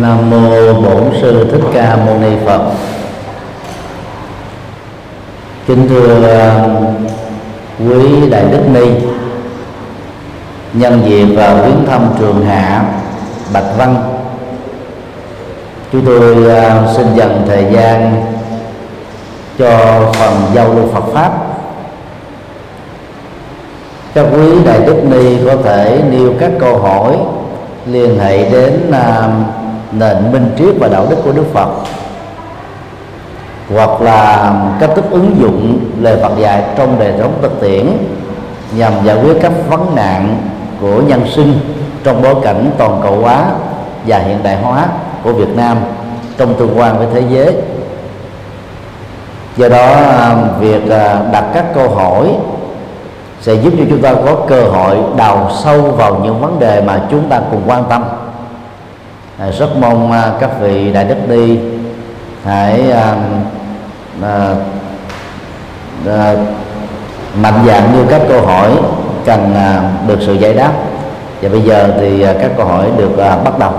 Nam mô Bổn sư Thích Ca Mâu Ni Phật. Kính thưa um, quý đại đức ni nhân dịp vào viếng thăm trường hạ Bạch Văn chúng tôi uh, xin dành thời gian cho phần giao lưu Phật pháp các quý đại đức ni có thể nêu các câu hỏi liên hệ đến uh, nền minh triết và đạo đức của Đức Phật, hoặc là cách thức ứng dụng lời Phật dạy trong đời sống thực tiễn nhằm giải quyết các vấn nạn của nhân sinh trong bối cảnh toàn cầu hóa và hiện đại hóa của Việt Nam trong tương quan với thế giới. Do đó, việc à, đặt các câu hỏi sẽ giúp cho chúng ta có cơ hội đào sâu vào những vấn đề mà chúng ta cùng quan tâm. À, rất mong à, các vị đại đức đi hãy à, à, à mạnh dạng như các câu hỏi cần à, được sự giải đáp. Và bây giờ thì à, các câu hỏi được à, bắt đầu.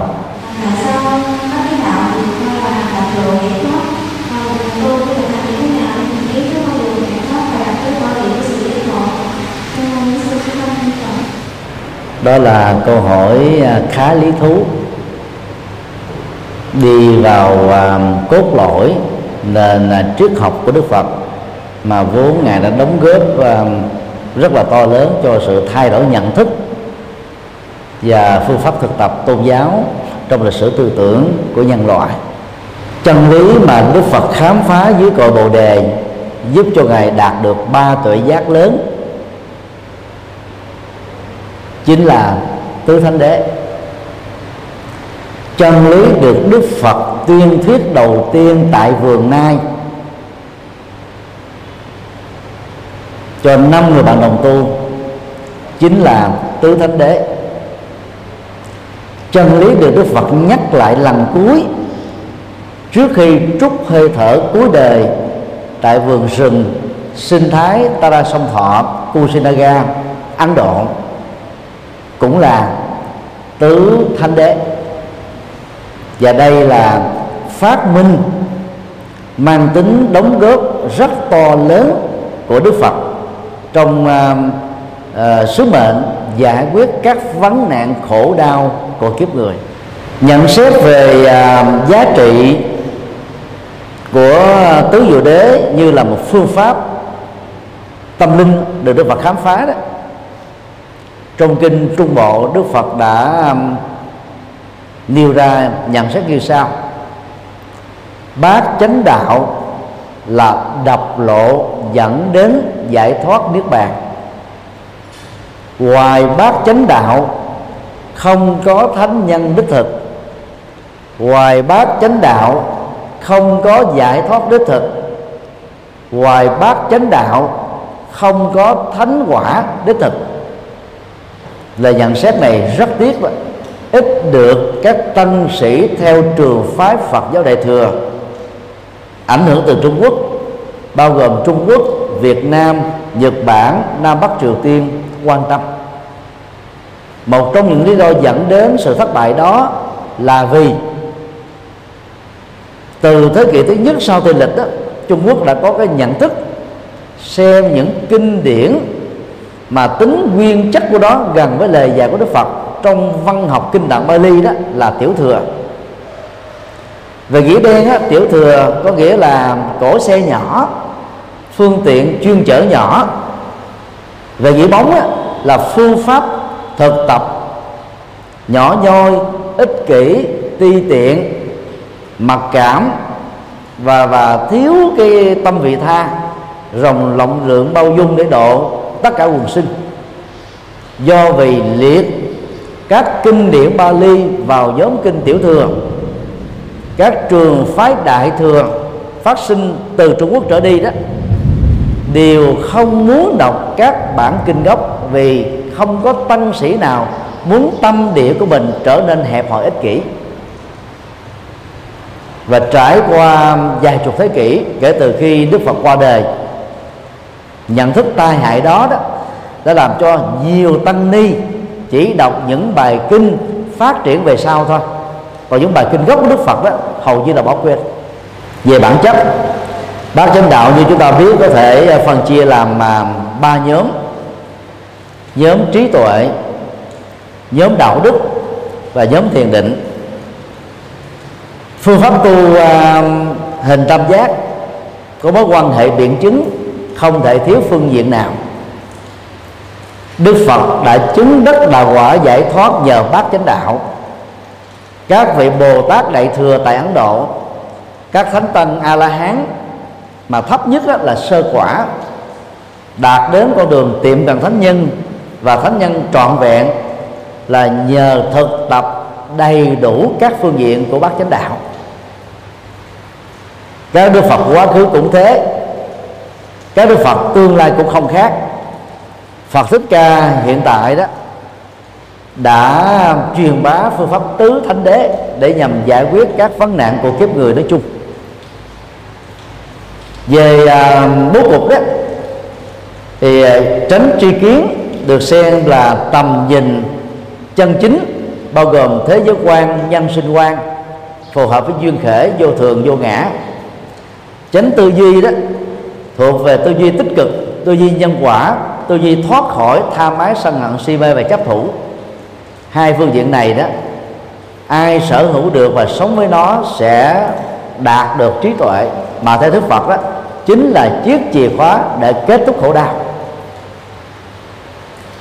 Đó là câu hỏi khá lý thú đi vào à, cốt lõi nền à, triết học của Đức Phật mà vốn ngài đã đóng góp à, rất là to lớn cho sự thay đổi nhận thức và phương pháp thực tập tôn giáo trong lịch sử tư tưởng của nhân loại. Chân lý mà Đức Phật khám phá dưới cội bồ đề giúp cho ngài đạt được ba tuệ giác lớn chính là tứ thánh đế chân lý được đức phật tuyên thuyết đầu tiên tại vườn nai. Cho năm người bạn đồng tu, chính là tứ thánh đế. Chân lý được đức phật nhắc lại lần cuối, trước khi trút hơi thở cuối đời tại vườn rừng sinh thái Tara sông Thọ Kusinaga Ấn Độ, cũng là tứ thanh đế và đây là phát minh mang tính đóng góp rất to lớn của Đức Phật trong uh, uh, sứ mệnh giải quyết các vấn nạn khổ đau của kiếp người. Nhận xét về uh, giá trị của tứ diệu đế như là một phương pháp tâm linh được Đức Phật khám phá đó. Trong kinh Trung Bộ Đức Phật đã um, nêu ra nhận xét như sau. Bát chánh đạo là đập lộ dẫn đến giải thoát niết bàn. Ngoài bát chánh đạo, không có thánh nhân đích thực. Ngoài bát chánh đạo, không có giải thoát đích thực. Ngoài bát chánh đạo, không có thánh quả đích thực. Lời nhận xét này rất tiếc vậy ít được các tăng sĩ theo trường phái Phật giáo Đại thừa ảnh hưởng từ Trung Quốc bao gồm Trung Quốc, Việt Nam, Nhật Bản, Nam Bắc Triều Tiên quan tâm. Một trong những lý do dẫn đến sự thất bại đó là vì từ thế kỷ thứ nhất sau tây lịch đó, Trung Quốc đã có cái nhận thức xem những kinh điển mà tính nguyên chất của đó gần với lời dạy của Đức Phật trong văn học kinh tạng Bali đó là tiểu thừa. Về nghĩa đen á, tiểu thừa có nghĩa là cổ xe nhỏ phương tiện chuyên chở nhỏ. Về nghĩa bóng á, là phương pháp thực tập nhỏ nhoi ích kỷ ti tiện mặc cảm và và thiếu cái tâm vị tha rồng lộng lượng bao dung để độ tất cả quần sinh. Do vì liệt, các kinh điển Bali vào nhóm kinh tiểu thừa, các trường phái đại thừa phát sinh từ Trung Quốc trở đi đó, đều không muốn đọc các bản kinh gốc vì không có tăng sĩ nào muốn tâm địa của mình trở nên hẹp hòi ích kỷ. Và trải qua vài chục thế kỷ kể từ khi Đức Phật qua đời nhận thức tai hại đó đó đã làm cho nhiều tăng ni chỉ đọc những bài kinh phát triển về sau thôi. Còn những bài kinh gốc của đức phật đó hầu như là bỏ quên. Về bản chất bác chánh đạo như chúng ta biết có thể à, phân chia làm mà ba nhóm. Nhóm trí tuệ nhóm đạo đức và nhóm thiền định. Phương pháp tu uh, hình tam giác có mối quan hệ biện chứng không thể thiếu phương diện nào. Đức Phật đã chứng đất đà quả giải thoát nhờ bát chánh đạo. Các vị Bồ Tát Đại thừa tại Ấn Độ, các thánh tăng A La Hán mà thấp nhất là sơ quả, đạt đến con đường tiệm cận thánh nhân và thánh nhân trọn vẹn là nhờ thực tập đầy đủ các phương diện của bát chánh đạo. Các đức phật quá khứ cũng thế các đức phật tương lai cũng không khác. Phật thích ca hiện tại đó đã truyền bá phương pháp tứ thánh đế để nhằm giải quyết các vấn nạn của kiếp người nói chung. Về à, bố cục đó thì à, tránh tri kiến được xem là tầm nhìn chân chính bao gồm thế giới quan nhân sinh quan phù hợp với duyên khể vô thường vô ngã. Chánh tư duy đó thuộc về tư duy tích cực, tư duy nhân quả, tư duy thoát khỏi tham ái sân hận, si mê và chấp thủ. Hai phương diện này đó, ai sở hữu được và sống với nó sẽ đạt được trí tuệ. Mà theo Đức Phật đó, chính là chiếc chìa khóa để kết thúc khổ đau.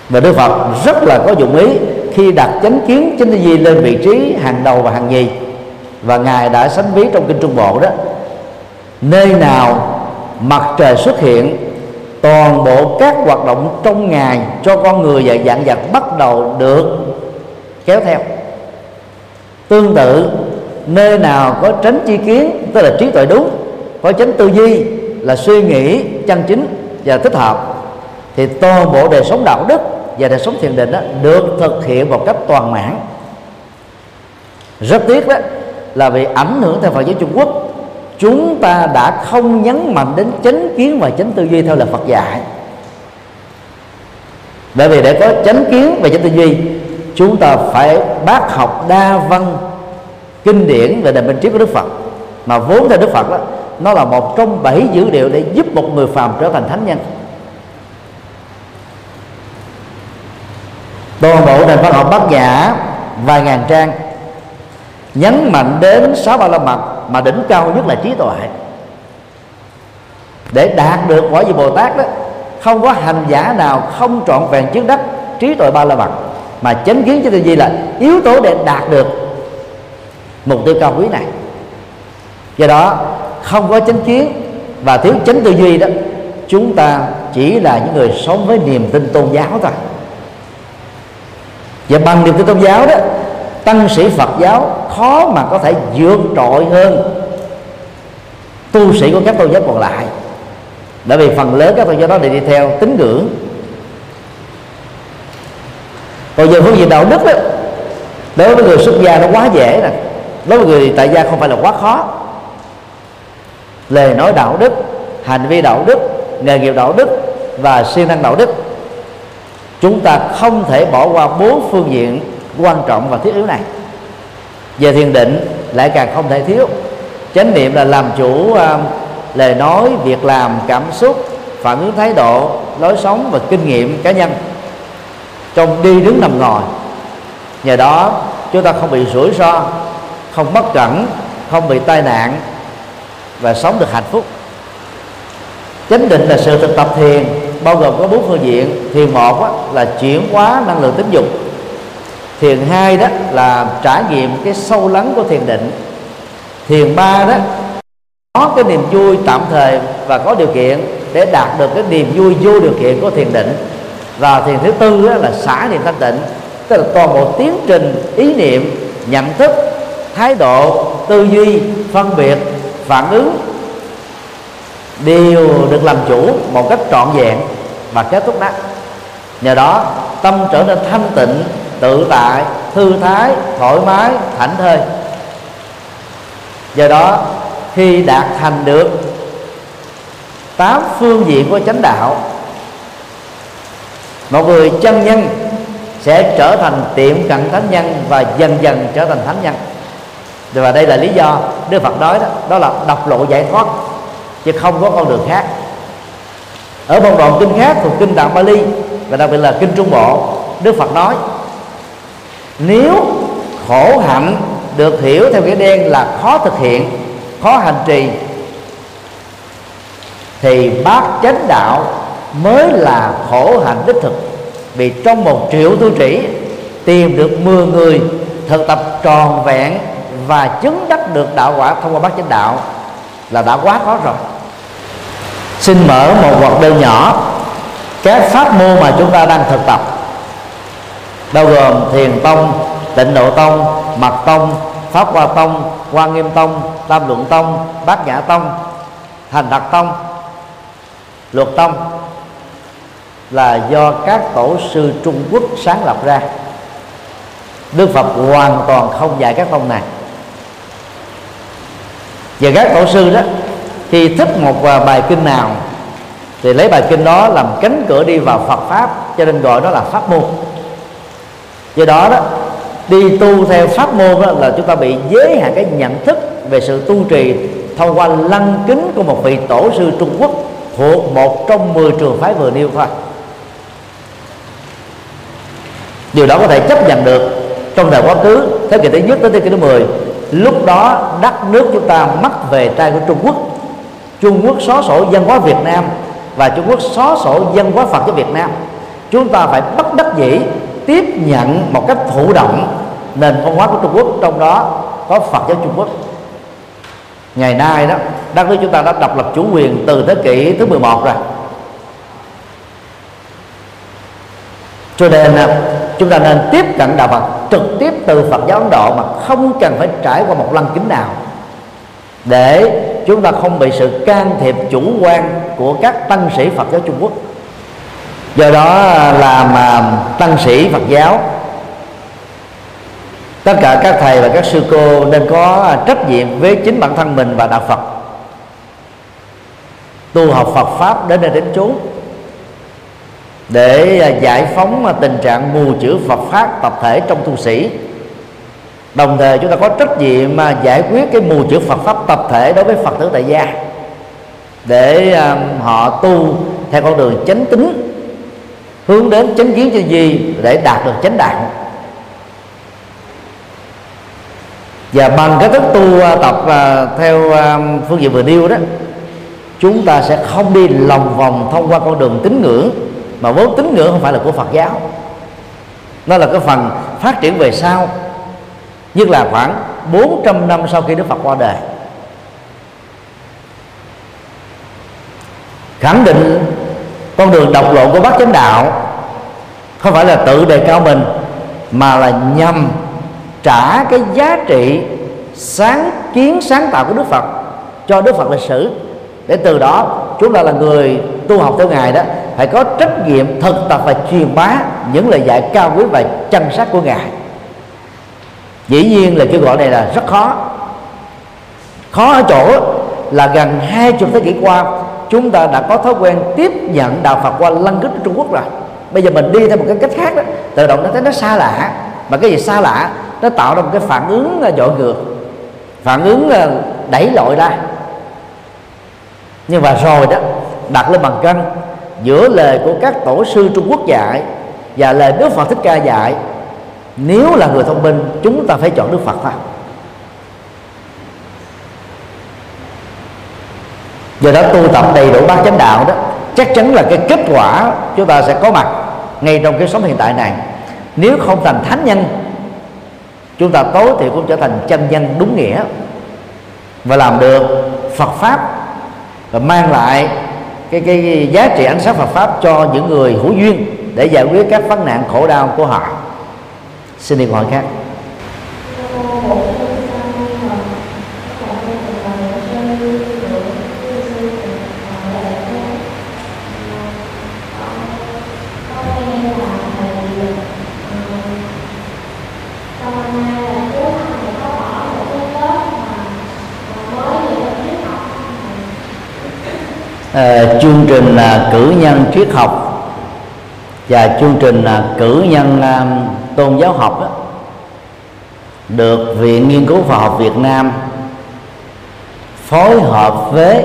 Và Đức Phật rất là có dụng ý khi đặt chánh kiến, chánh tư duy lên vị trí hàng đầu và hàng nhì. Và ngài đã sánh ví trong kinh Trung Bộ đó, nơi nào mặt trời xuất hiện, toàn bộ các hoạt động trong ngày cho con người và dạng vật bắt đầu được kéo theo. Tương tự, nơi nào có tránh chi kiến, tức là trí tuệ đúng, có tránh tư duy là suy nghĩ, chân chính và thích hợp, thì toàn bộ đời sống đạo đức và đời sống thiền định đó được thực hiện một cách toàn mãn. Rất tiếc đó là vì ảnh hưởng theo Phật giáo Trung Quốc chúng ta đã không nhấn mạnh đến chánh kiến và chánh tư duy theo lời Phật dạy. Bởi vì để có chánh kiến và chánh tư duy, chúng ta phải bác học đa văn, kinh điển về nền minh triết của Đức Phật. Mà vốn theo Đức Phật đó, nó là một trong bảy dữ liệu để giúp một người phàm trở thành thánh nhân. Toàn bộ nền văn học bát nhã, vài ngàn trang nhấn mạnh đến sáu ba la mật mà đỉnh cao nhất là trí tuệ. Để đạt được quả vị bồ tát đó, không có hành giả nào không trọn vẹn trước đất trí tuệ ba la mật mà chánh kiến cho tư duy là yếu tố để đạt được mục tiêu cao quý này. Do đó, không có chánh kiến và thiếu chánh tư duy đó, chúng ta chỉ là những người sống với niềm tin tôn giáo thôi. Và bằng niềm tin tôn giáo đó tăng sĩ Phật giáo khó mà có thể vượt trội hơn tu sĩ của các tôn giáo còn lại. Bởi vì phần lớn các tôn giáo đó đều đi theo tín ngưỡng. Còn về phương diện đạo đức đó, đối với người xuất gia nó quá dễ nè. Đối với người tại gia không phải là quá khó. Lời nói đạo đức, hành vi đạo đức, nghề nghiệp đạo đức và siêng năng đạo đức, chúng ta không thể bỏ qua bốn phương diện quan trọng và thiết yếu này. Về thiền định lại càng không thể thiếu. Chánh niệm là làm chủ uh, lời nói việc làm cảm xúc phản ứng thái độ lối sống và kinh nghiệm cá nhân. Trong đi đứng nằm ngồi nhờ đó chúng ta không bị rủi ro không mất cẩn không bị tai nạn và sống được hạnh phúc. Chánh định là sự thực tập thiền bao gồm có bốn phương diện. Thiền một là chuyển hóa năng lượng tính dục thiền hai đó là trải nghiệm cái sâu lắng của thiền định. Thiền ba đó, có cái niềm vui tạm thời và có điều kiện để đạt được cái niềm vui vô điều kiện của thiền định. Và thiền thứ tư đó là xả niệm thanh tịnh, tức là toàn bộ tiến trình, ý niệm, nhận thức, thái độ, tư duy, phân biệt, phản ứng đều được làm chủ một cách trọn vẹn và kết thúc đó. Nhờ đó, tâm trở nên thanh tịnh tự tại, thư thái, thoải mái, thảnh thơi. Do đó, khi đạt thành được tám phương diện của chánh đạo, một người chân nhân sẽ trở thành tiệm cận thánh nhân và dần dần trở thành thánh nhân. Và đây là lý do Đức Phật nói đó đó là độc lộ giải thoát, chứ không có con đường khác. Ở một đoạn kinh khác thuộc kinh Tạng Bali và đặc biệt là kinh Trung Bộ, Đức Phật nói nếu khổ hạnh được hiểu theo nghĩa đen là khó thực hiện, khó hành trì, thì bát chánh đạo mới là khổ hạnh đích thực. Vì trong một triệu tu trĩ tìm được 10 người thực tập tròn vẹn và chứng đắc được đạo quả thông qua bát chánh đạo là đã quá khó rồi. Xin mở một hoạt đơn nhỏ các pháp môn mà chúng ta đang thực tập bao gồm thiền tông, tịnh độ tông, mật tông, pháp hoa tông quan nghiêm tông, tam luận tông, bát nhã tông, thành đạt tông, luật tông là do các tổ sư trung quốc sáng lập ra. Đức phật hoàn toàn không dạy các tông này. Và các tổ sư đó, khi thích một bài kinh nào, thì lấy bài kinh đó làm cánh cửa đi vào Phật pháp, cho nên gọi đó là pháp môn do đó đó, đi tu theo pháp môn đó là chúng ta bị giới hạn cái nhận thức về sự tu trì thông qua lăng kính của một vị tổ sư Trung Quốc thuộc một trong 10 trường phái vừa nêu thôi. Điều đó có thể chấp nhận được trong thời quá khứ, thế kỷ thứ nhất tới thế kỷ thứ 10 lúc đó, đất nước chúng ta mắc về tay của Trung Quốc. Trung Quốc xóa sổ văn hóa Việt Nam và Trung Quốc xóa sổ văn hóa Phật cho Việt Nam. Chúng ta phải bất đắc dĩ tiếp nhận một cách thụ động nền văn hóa của Trung Quốc. Trong đó có Phật giáo Trung Quốc. Ngày nay đó, đất nước chúng ta đã độc lập chủ quyền từ thế kỷ thứ 11 rồi. Cho nên chúng ta nên tiếp cận đạo Phật, trực tiếp từ Phật giáo Ấn Độ mà không cần phải trải qua một lăng kính nào. Để chúng ta không bị sự can thiệp chủ quan của các tăng sĩ Phật giáo Trung Quốc do đó à, làm à, tăng sĩ Phật giáo. Tất cả các thầy và các sư cô nên có à, trách nhiệm với chính bản thân mình và đạo Phật. Tu học Phật pháp đến nơi đến chốn để giải phóng tình trạng mù chữ Phật pháp tập thể trong tu sĩ. Đồng thời chúng ta có trách nhiệm mà giải quyết cái mù chữ Phật pháp tập thể đối với Phật tử tại gia để họ tu theo con đường chánh tính hướng đến chánh kiến cho gì để đạt được chánh đạo và bằng cái thức tu à, tập à, theo à, phương diện vừa nêu đó, chúng ta sẽ không đi lòng vòng thông qua con đường tín ngưỡng, mà vốn tín ngưỡng không phải là của Phật giáo. Nó là cái phần phát triển về sau, nhất là khoảng 400 năm sau khi Đức Phật qua đời. Khẳng định con đường độc lộ của bác chánh đạo không phải là tự đề cao mình, mà là nhằm trả cái giá trị sáng kiến, sáng tạo của Đức Phật cho Đức Phật lịch sử. Để từ đó, chúng ta là người tu học theo ngài đó, phải có trách nhiệm thực tập và truyền bá những lời dạy cao quý và chân sắc của ngài. Dĩ nhiên là kêu gọi này là rất khó. Khó ở chỗ là gần hai chục thế kỷ qua chúng ta đã có thói quen tiếp nhận đạo Phật qua lăng kính Trung Quốc rồi. Bây giờ mình đi theo một cái cách khác đó, tự động nó thấy nó xa lạ. Mà cái gì xa lạ, nó tạo ra một cái phản ứng à, dội ngược. Phản ứng à, đẩy lội ra. Nhưng mà rồi đó, đặt lên bằng cân giữa lời của các tổ sư Trung Quốc dạy và lời Đức Phật Thích Ca dạy, nếu là người thông minh, chúng ta phải chọn Đức Phật thôi. Do đó tu tập đầy đủ bát chánh đạo đó, chắc chắn là cái kết quả chúng ta sẽ có mặt ngay trong cái sống hiện tại này. Nếu không thành thánh nhân, chúng ta tối thì cũng trở thành chân nhân đúng nghĩa và làm được Phật pháp và mang lại cái cái giá trị ánh sáng Phật pháp cho những người hữu duyên để giải quyết các vấn nạn khổ đau của họ. Xin đi câu hỏi khác. Uh, chương trình uh, cử nhân triết học và chương trình uh, cử nhân uh, tôn giáo học đó, được viện nghiên cứu khoa học Việt Nam phối hợp với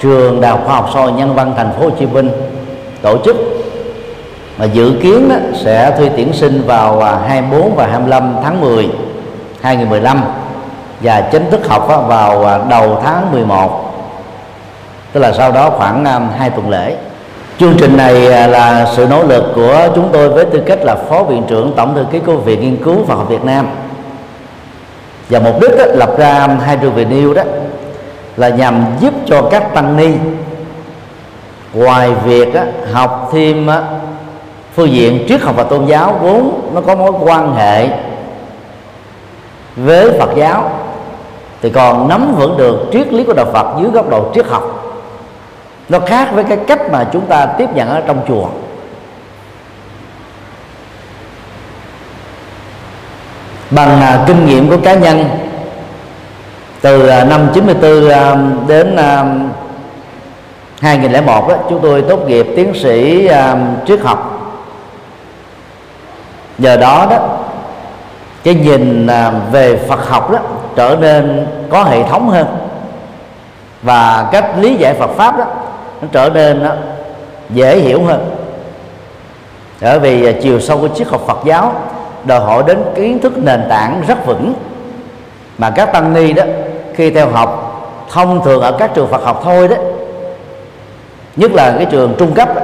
trường đại học khoa học xã hội nhân văn thành phố Hồ Chí Minh tổ chức. Mà dự kiến đó sẽ thuê tuyển sinh vào à, 24 và 25 tháng 10 2015 và chính thức học vào à, đầu tháng 11 tức là sau đó khoảng à, hai tuần lễ. Chương trình này à, là sự nỗ lực của chúng tôi với tư cách là phó viện trưởng tổng thư ký của viện nghiên cứu và học Việt Nam. Và mục đích đó, lập ra hai trường về nêu đó là nhằm giúp cho các tăng ni ngoài việc đó, học thêm phương diện triết học và tôn giáo vốn nó có mối quan hệ với Phật giáo thì còn nắm vững được triết lý của đạo Phật dưới góc độ triết học nó khác với cái cách mà chúng ta tiếp nhận ở trong chùa. Bằng à, kinh nghiệm của cá nhân từ à, năm 94 à, đến à, 2001 đó, chúng tôi tốt nghiệp tiến sĩ à, triết học. Nhờ đó đó cái nhìn à, về Phật học đó trở nên có hệ thống hơn và cách lý giải Phật pháp đó nó trở nên đó, dễ hiểu hơn. Bởi vì à, chiều sâu của triết học Phật giáo đòi hỏi đến kiến thức nền tảng rất vững. Mà các tăng ni đó khi theo học thông thường ở các trường Phật học thôi đó nhất là cái trường trung cấp đó,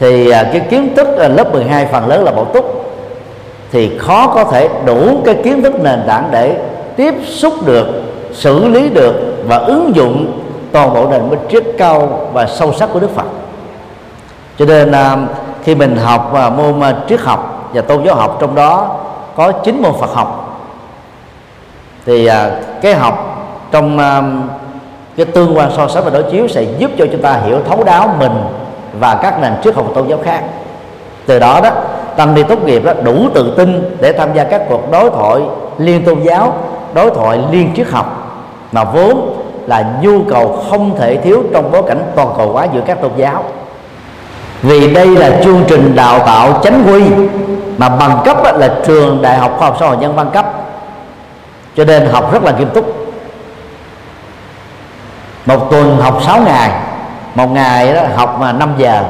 thì à, cái kiến thức à, lớp 12 phần lớn là bổ túc. Thì khó có thể đủ cái kiến thức nền tảng để tiếp xúc được xử lý được và ứng dụng toàn bộ nền minh triết cao và sâu sắc của Đức Phật. Cho nên à, khi mình học và môn à, triết học và tôn giáo học trong đó có chín môn Phật học, thì à, cái học trong cái tương quan so sánh và đối chiếu sẽ giúp cho chúng ta hiểu thấu đáo mình và các nền triết học tôn giáo khác. Từ đó đó tăng ni tốt nghiệp đó đủ tự tin để tham gia các cuộc đối thoại liên tôn giáo, đối thoại liên triết học mà vốn là nhu cầu không thể thiếu trong bối cảnh toàn cầu hóa giữa các tôn giáo. Vì đây là chương trình đào tạo chánh quy, mà bằng cấp là trường đại học khoa học xã hội nhân văn cấp. Cho nên học rất là nghiêm túc. Một tuần học 6 ngày, một ngày đó học mà 5 giờ.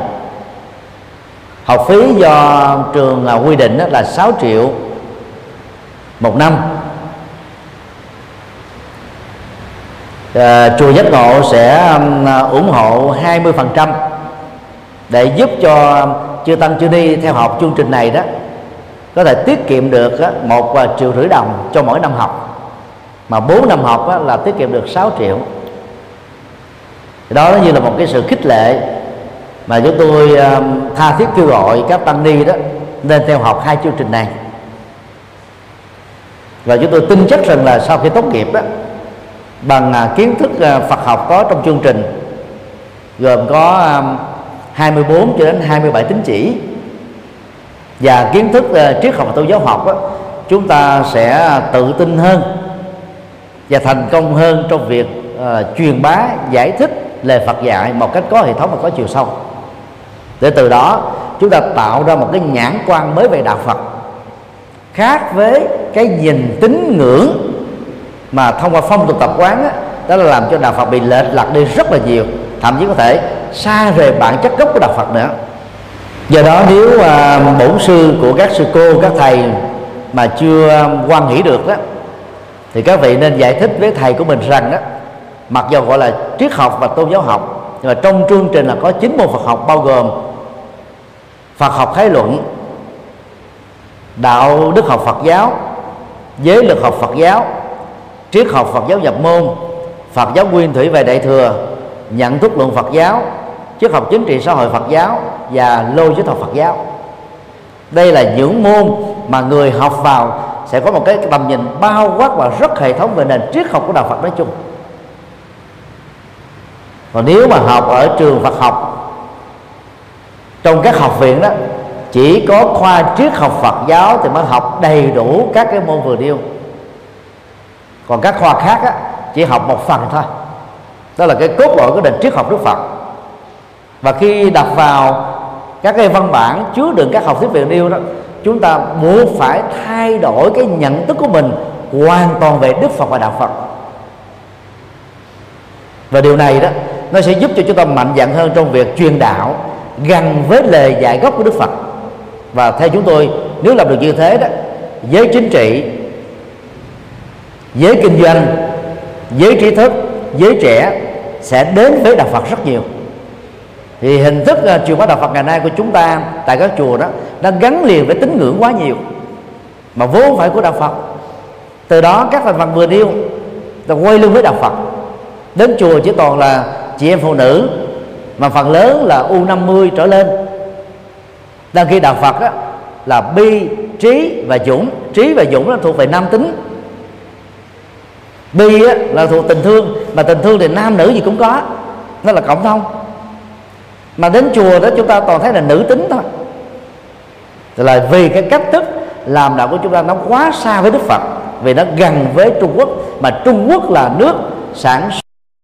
Học phí do trường quy định là 6 triệu một năm. À, chùa giác ngộ sẽ um, ủng hộ 20% để giúp cho um, chư tăng chư ni theo học chương trình này đó có thể tiết kiệm được một à, triệu rưỡi đồng cho mỗi năm học. Mà 4 năm học là tiết kiệm được 6 triệu. Đó như là một cái sự khích lệ mà chúng tôi um, tha thiết kêu gọi các tăng ni đó nên theo học hai chương trình này. Và chúng tôi tin chắc rằng là sau khi tốt nghiệp đó bằng à, kiến thức à, Phật học có trong chương trình. Gồm có à, 24 cho đến 27 tín chỉ. Và kiến thức triết học và tôn giáo học đó, chúng ta sẽ tự tin hơn và thành công hơn trong việc uh, truyền bá giải thích lời Phật dạy một cách có hệ thống và có chiều sâu. Để từ đó chúng ta tạo ra một cái nhãn quan mới về đạo Phật khác với cái nhìn tín ngưỡng mà thông qua phong tục tập quán đó, đó là làm cho đạo Phật bị lệch lạc đi rất là nhiều. Thậm chí có thể xa rời bản chất gốc của đạo Phật nữa. Do đó nếu à, bổn sư của các sư cô các thầy mà chưa à, quan hỷ được đó thì các vị nên giải thích với thầy của mình rằng đó mặc dù gọi là triết học và tôn giáo học nhưng mà trong chương trình là có chín môn Phật học bao gồm Phật học khái luận đạo đức học Phật giáo giới luật học Phật giáo triết học Phật giáo nhập môn, Phật giáo nguyên thủy về đại thừa, nhận thức luận Phật giáo, triết học chính trị xã hội Phật giáo và logic học Phật giáo. Đây là những môn mà người học vào sẽ có một cái tầm nhìn bao quát và rất hệ thống về nền triết học của đạo Phật nói chung. Còn nếu mà học ở trường Phật học, trong các học viện đó, chỉ có khoa triết học Phật giáo thì mới học đầy đủ các cái môn vừa nêu còn các khoa khác á, chỉ học một phần thôi. Đó là cái cốt lõi của nền triết học Đức Phật. Và khi đặt vào các cái văn bản chứa đựng các học thuyết về nêu đó chúng ta buộc phải thay đổi cái nhận thức của mình hoàn toàn về đức phật và đạo phật. Và điều này đó nó sẽ giúp cho chúng ta mạnh dạn hơn trong việc truyền đạo gần với lời dạy gốc của đức phật. Và theo chúng tôi nếu làm được như thế đó giới chính trị giới kinh doanh giới trí thức giới trẻ sẽ đến với đạo phật rất nhiều. Thì hình thức uh, truyền bá đạo Phật ngày nay của chúng ta tại các chùa đó đã gắn liền với tín ngưỡng quá nhiều mà vốn phải của đạo Phật. Từ đó các thành phần vừa điêu ta quay lưng với đạo Phật. Đến chùa chỉ toàn là chị em phụ nữ mà phần lớn là u 50 trở lên. Đang khi đạo Phật đó, là bi trí và dũng. Trí và dũng là thuộc về nam tính bi á, là thuộc tình thương mà tình thương thì nam nữ gì cũng có nó là cộng thông. Mà đến chùa đó chúng ta toàn thấy là nữ tính thôi. Là vì cái cách thức làm đạo của chúng ta nó quá xa với Đức Phật vì nó gần với Trung Quốc mà Trung Quốc là nước sản xuất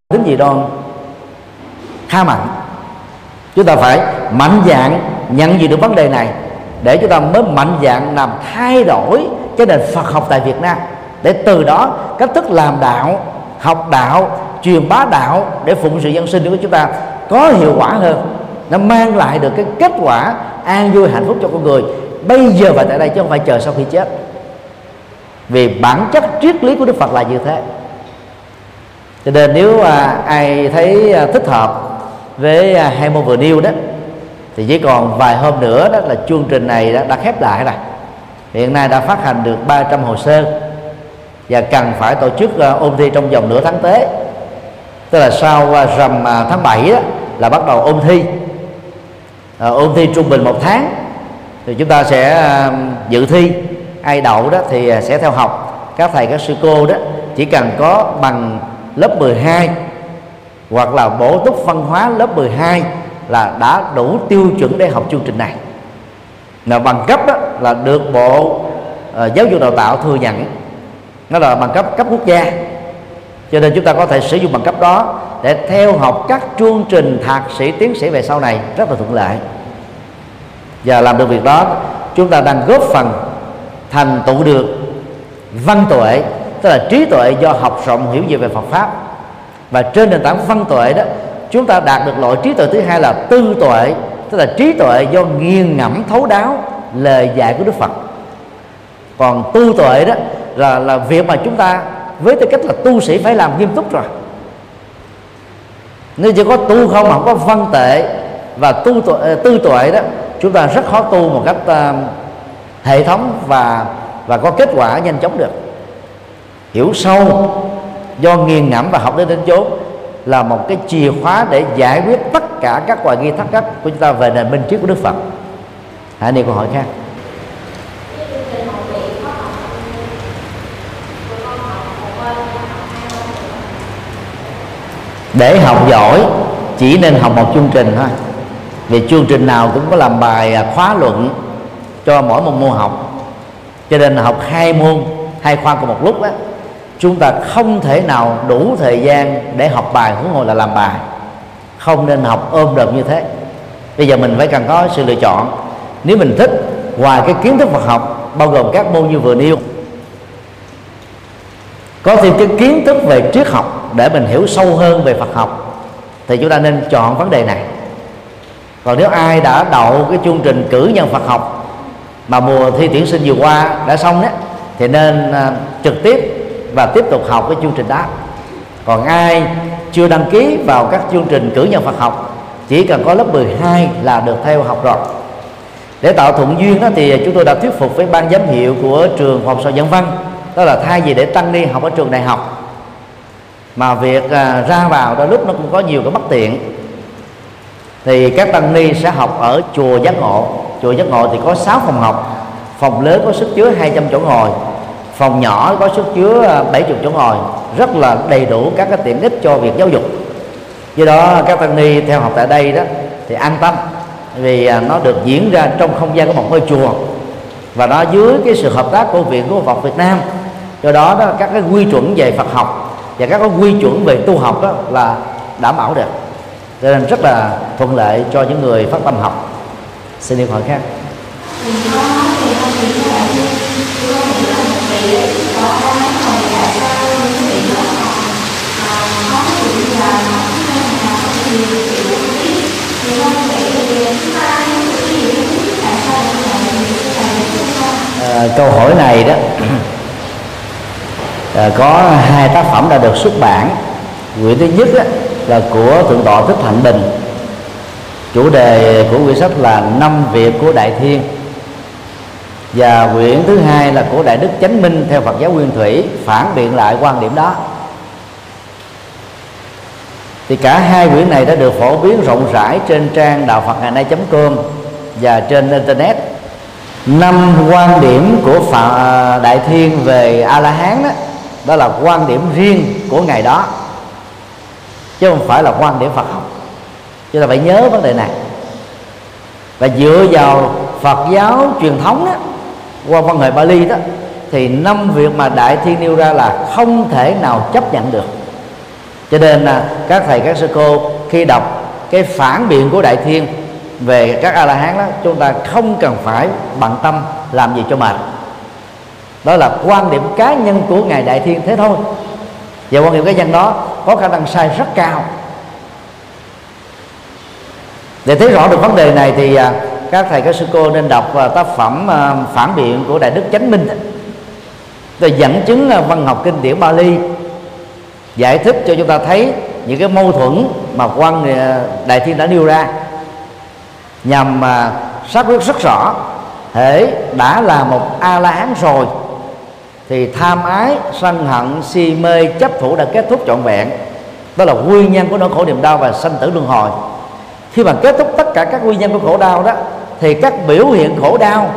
tính gì đoan khá mạnh chúng ta phải mạnh dạng nhận diện được vấn đề này để chúng ta mới mạnh dạng làm thay đổi cái nền Phật học tại Việt Nam để từ đó cách thức làm đạo học đạo truyền bá đạo để phụng sự dân sinh của chúng ta có hiệu quả hơn. Nó mang lại được cái kết quả an vui hạnh phúc cho con người. Bây giờ và tại đây chứ không phải chờ sau khi chết. Vì bản chất triết lý của đức phật là như thế. Cho nên nếu à, ai thấy à, thích hợp với à, hai môn vừa nêu đó thì chỉ còn vài hôm nữa đó là chương trình này đã, đã khép lại rồi. Hiện nay đã phát hành được 300 hồ sơ và cần phải tổ chức ờ, ôn thi trong vòng nửa tháng tế tức là sau ờ, rằm ờ, tháng 7 đó, là bắt đầu ôn thi. À, ôn thi trung bình một tháng thì chúng ta sẽ dự thi. Ai đậu đó thì sẽ theo học. Các thầy các sư cô đó chỉ cần có bằng lớp 12 hoặc là bổ túc văn hóa lớp 12 là đã đủ tiêu chuẩn để học chương trình này. Là bằng cấp đó là được bộ uh, giáo dục đào tạo thừa nhận nó là bằng cấp cấp quốc gia. Cho nên chúng ta có thể sử dụng bằng cấp đó để theo học các chương trình thạc sĩ, tiến sĩ về sau này. Rất là thuận lợi. Và làm được việc đó, chúng ta đang góp phần thành tựu được văn tuệ, tức là trí tuệ do học rộng hiểu gì về Phật pháp. Và trên nền tảng văn tuệ đó, chúng ta đạt được loại trí tuệ thứ hai là tư tuệ, tức là trí tuệ do nghiền ngẫm, thấu đáo, lời dạy của Đức Phật. Còn tư tuệ đó là là việc mà chúng ta với tư cách là tu sĩ phải làm nghiêm túc rồi nếu chỉ có tu không mà không có văn tệ và tu tuệ, ờ, tư tuệ đó chúng ta rất khó tu một cách uh, hệ thống và và có kết quả nhanh chóng được hiểu sâu do nghiền ngẫm và học đến đến chốn là một cái chìa khóa để giải quyết tất cả các hoài nghi thắc mắc của chúng ta về nền minh triết của Đức Phật. Hãy đi câu hỏi khác. Để học giỏi, chỉ nên học một chương trình thôi. Vì chương trình nào cũng có làm bài à, khóa luận cho mỗi một môn học. Cho nên học hai môn, hai khoa cùng một lúc á, chúng ta không thể nào đủ thời gian để học bài, huống hồ là làm bài. Không nên học ôm đồm như thế. Bây giờ mình phải cần có sự lựa chọn. Nếu mình thích, ngoài cái kiến thức Phật học, bao gồm các môn như vừa nêu có thêm cái kiến thức về triết học để mình hiểu sâu hơn về Phật học, thì chúng ta nên chọn vấn đề này. Còn nếu ai đã đậu cái chương trình cử nhân Phật học mà mùa thi tuyển sinh vừa qua đã xong đấy, thì nên à, trực tiếp và tiếp tục học cái chương trình đó. Còn ai chưa đăng ký vào các chương trình cử nhân Phật học, chỉ cần có lớp 12 là được theo học rồi. Để tạo thuận duyên đó thì chúng tôi đã thuyết phục với ban giám hiệu của trường học sở dân văn đó là thay vì để tăng ni học ở trường đại học. Mà việc à, ra vào đôi lúc nó cũng có nhiều cái bất tiện. Thì các tăng ni sẽ học ở chùa giác ngộ. Chùa giác ngộ thì có 6 phòng học. Phòng lớn có sức chứa 200 chỗ ngồi. Phòng nhỏ có sức chứa à, 70 chỗ ngồi. Rất là đầy đủ các cái tiện ích cho việc giáo dục. Do đó các tăng ni theo học tại đây đó thì an tâm. Vì à, nó được diễn ra trong không gian của một ngôi chùa. Và nó dưới cái sự hợp tác của viện của Phật Việt Nam do đó, đó các cái quy chuẩn về Phật học và các cái quy chuẩn về tu học đó là đảm bảo được cho nên rất là thuận lợi cho những người phát tâm học xin điện hỏi khác câu hỏi này đó à, có hai tác phẩm đã được xuất bản. Quyển thứ nhất là của thượng tọa thích hạnh bình. Chủ đề của quyển sách là năm việc của đại thiên. Và quyển thứ hai là của đại đức chánh minh theo phật giáo nguyên thủy phản biện lại quan điểm đó. Thì cả hai quyển này đã được phổ biến rộng rãi trên trang đạo phật ngày nay com và trên internet. Năm quan điểm của Phật à, Đại Thiên về A La Hán đó đó là quan điểm riêng của ngày đó. Chứ không phải là quan điểm Phật học. Chúng ta phải nhớ vấn đề này. Và dựa vào Phật giáo truyền thống đó, qua văn hệ Bali đó thì năm việc mà Đại Thiên nêu ra là không thể nào chấp nhận được. Cho nên là các thầy các sư cô khi đọc cái phản biện của Đại Thiên về các a la hán đó chúng ta không cần phải bận tâm làm gì cho mệt đó là quan điểm cá nhân của ngài đại thiên thế thôi. Và quan điểm cá nhân đó có khả năng sai rất cao. Để thấy rõ được vấn đề này thì à, các thầy, các sư cô nên đọc à, tác phẩm à, phản biện của đại đức chánh minh. Rồi dẫn chứng văn học kinh điển Bali, giải thích cho chúng ta thấy những cái mâu thuẫn mà quan đại thiên đã nêu ra nhằm mà xác quyết rất rõ thể đã là một a la hán rồi thì tham ái sân hận si mê chấp thủ đã kết thúc trọn vẹn. Đó là nguyên nhân của nỗi khổ niềm đau và sanh tử luân hồi. Khi mà kết thúc tất cả các nguyên nhân của khổ đau đó thì các biểu hiện khổ đau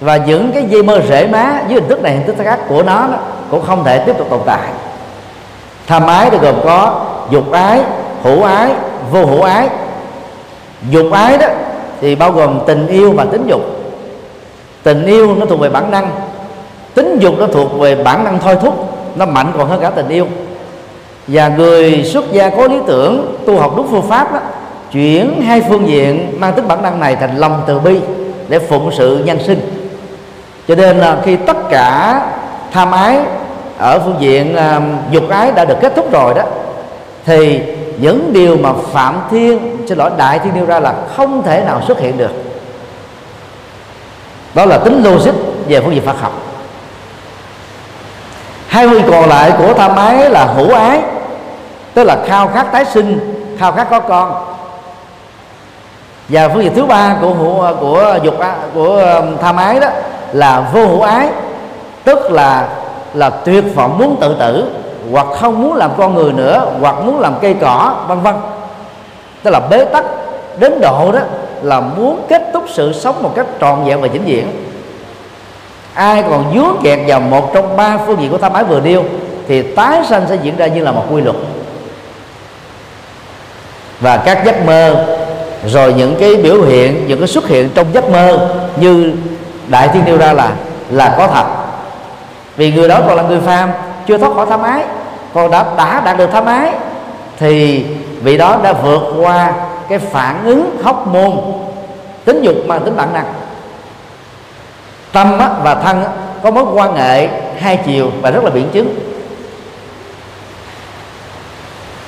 và những cái dây mơ rễ má dưới hình thức này hình thức khác của nó đó, cũng không thể tiếp tục tồn tại. Tham ái thì gồm có dục ái hữu ái vô hữu ái. Dục ái đó thì bao gồm tình yêu và tính dục. Tình yêu nó thuộc về bản năng tính dục nó thuộc về bản năng thôi thúc nó mạnh còn hơn cả tình yêu. Và người xuất gia có lý tưởng tu học đúng phương pháp đó chuyển hai phương diện mang tính bản năng này thành lòng từ bi để phụng sự nhân sinh. Cho nên là khi tất cả tham ái ở phương diện uh, dục ái đã được kết thúc rồi đó thì những điều mà phạm thiên xin lỗi đại thiên nêu ra là không thể nào xuất hiện được. Đó là tính logic về phương diện Phật học hai nguyên còn lại của tham ái là hữu ái tức là khao khát tái sinh khao khát có con. Và phương diện thứ ba của hữu, của dục của um, tham ái đó là vô hữu ái tức là là tuyệt vọng muốn tự tử hoặc không muốn làm con người nữa hoặc muốn làm cây cỏ vân vân. Tức là bế tắc đến độ đó là muốn kết thúc sự sống một cách trọn vẹn và vĩnh viễn ai còn dướng kẹt vào một trong ba phương diện của tham ái vừa nêu thì tái sanh sẽ diễn ra như là một quy luật. Và các giấc mơ, rồi những cái biểu hiện, những cái xuất hiện trong giấc mơ như đại thiên nêu ra là là có thật. Vì người đó còn là người phàm, chưa thoát khỏi tham ái còn đã đã đạt được tham ái thì vị đó đã vượt qua cái phản ứng hóc môn, tính dục mà tính bản năng tâm và thân có mối quan hệ hai chiều và rất là biện chứng.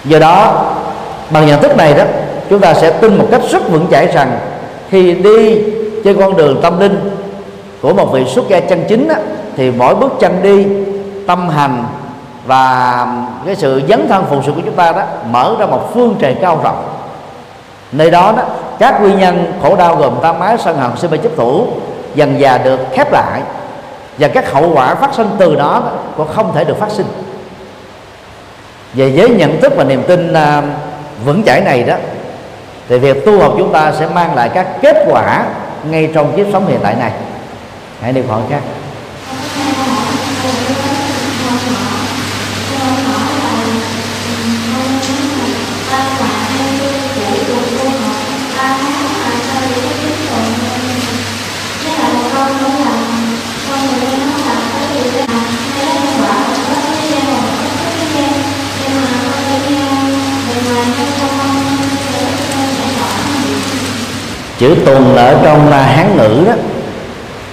Do đó bằng nhận thức này đó chúng ta sẽ tin một cách rất vững chãi rằng khi đi trên con đường tâm linh của một vị xuất gia chân chính đó, thì mỗi bước chân đi tâm hành và cái sự dấn thân phụng sự của chúng ta đó mở ra một phương trời cao rộng. Nơi đó đó các nguyên nhân khổ đau gồm tam ái sân hận si mê chấp thủ dần dà được khép lại. Và các hậu quả phát sinh từ đó cũng không thể được phát sinh. Về với nhận thức và niềm tin à, vững chãi này đó, thì việc tu học chúng ta sẽ mang lại các kết quả ngay trong kiếp sống hiện tại này. Hãy đi hỏi khác chữ tuần ở trong hán ngữ đó.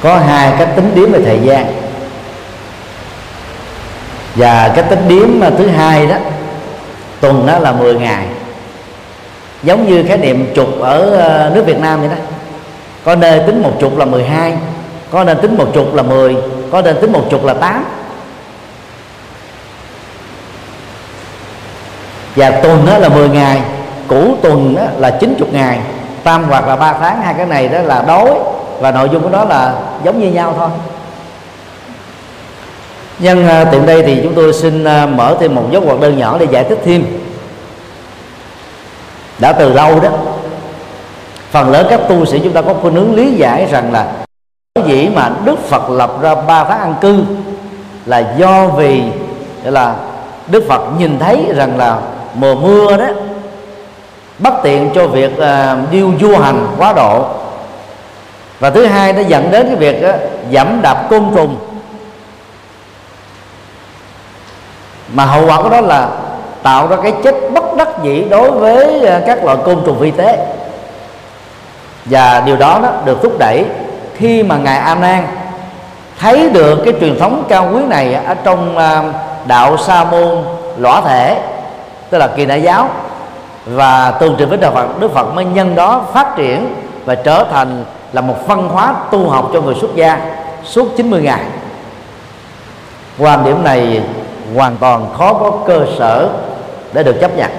Có hai cách tính điểm về thời gian. Và cách tính điểm thứ hai đó, tuần đó là 10 ngày. Giống như khái niệm chục ở ờ, nước Việt Nam vậy đó. Có nơi tính một chục là 12 có nơi tính một chục là 10 có nơi tính một chục là 8 và tuần đó là 10 ngày cũ tuần đó là 90 ngày tam hoặc là ba tháng, hai cái này đó là đối, và nội dung của nó là giống như nhau thôi. Nhân à, tiện đây thì chúng tôi xin à, mở thêm một dấu hoạt đơn nhỏ để giải thích thêm. Đã từ lâu đó, phần lớn các tu sĩ chúng ta có khuynh hướng lý giải rằng là cái gì mà Đức Phật lập ra ba tháng ăn cư là do vì, là Đức Phật nhìn thấy rằng là mùa mưa đó bất tiện cho việc uh, điêu du hành quá độ. Và thứ hai nó dẫn đến cái việc uh, giảm đạp côn trùng. Mà hậu quả của đó là tạo ra cái chết bất đắc dĩ đối với uh, các loại côn trùng vi tế. Và điều đó, đó được thúc đẩy khi mà ngài a nan thấy được cái truyền thống cao quý này ở trong uh, đạo sa môn lõa thể tức là kỳ đại giáo và tương trình với đạo Phật, Đức Phật mới nhân đó phát triển và trở thành là một văn hóa tu học cho người xuất gia suốt 90 ngày. Quan điểm này hoàn toàn khó có cơ sở để được chấp nhận.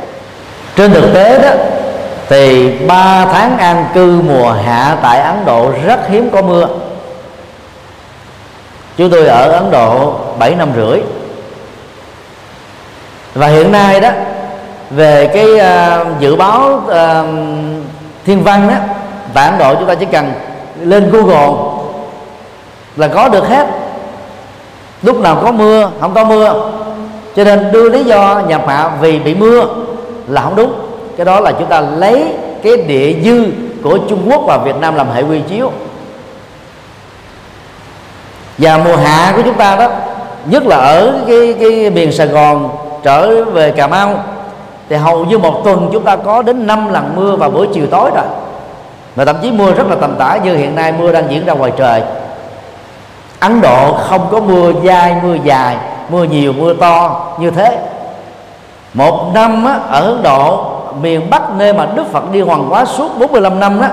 Trên thực tế đó, thì ba tháng an cư mùa hạ tại Ấn Độ rất hiếm có mưa. Chúng tôi ở Ấn Độ 7 năm rưỡi. Và hiện nay đó về cái uh, dự báo uh, thiên văn đó tại Ấn Độ chúng ta chỉ cần lên Google là có được hết. Lúc nào có mưa không có mưa. Cho nên đưa lý do nhập hạ vì bị mưa là không đúng. Cái đó là chúng ta lấy cái địa dư của Trung Quốc và Việt Nam làm hệ quy chiếu. Và mùa hạ của chúng ta đó nhất là ở cái cái miền Sài Gòn trở về Cà Mau thì hầu như một tuần chúng ta có đến 5 lần mưa vào buổi chiều tối rồi. Và thậm chí mưa rất là tầm tã như hiện nay mưa đang diễn ra ngoài trời. Ấn Độ không có mưa dai mưa dài mưa nhiều mưa to như thế. Một năm á, ở Ấn Độ miền Bắc nơi mà Đức Phật đi hoàng hóa suốt 45 năm đó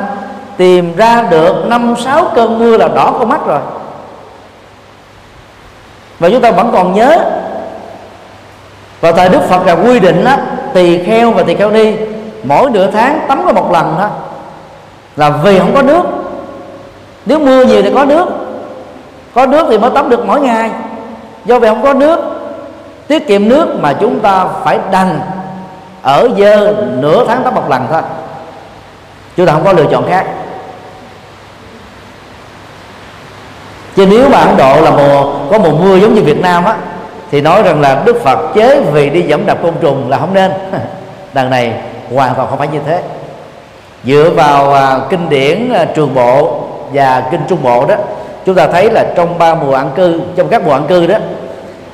tìm ra được năm sáu cơn mưa là đỏ con mắt rồi. Và chúng ta vẫn còn nhớ vào thời Đức Phật là quy định đó, tỳ kheo và tỳ kheo ni, mỗi nửa tháng tắm có một lần thôi là vì không có nước. Nếu mưa nhiều thì có nước có nước thì mới tắm được mỗi ngày. Do vì không có nước, tiết kiệm nước mà chúng ta phải đành ở dơ nửa tháng tắm một lần thôi. Chúng ta không có lựa chọn khác. Chứ nếu mà ấn độ là mùa, có mùa mưa giống như việt nam á thì nói rằng là đức phật chế vì đi dẫm đạp côn trùng là không nên. Đằng này hoàn toàn không phải như thế. Dựa vào à, kinh điển à, trường bộ và kinh trung bộ đó chúng ta thấy là trong ba mùa ăn cư trong các mùa ăn cư đó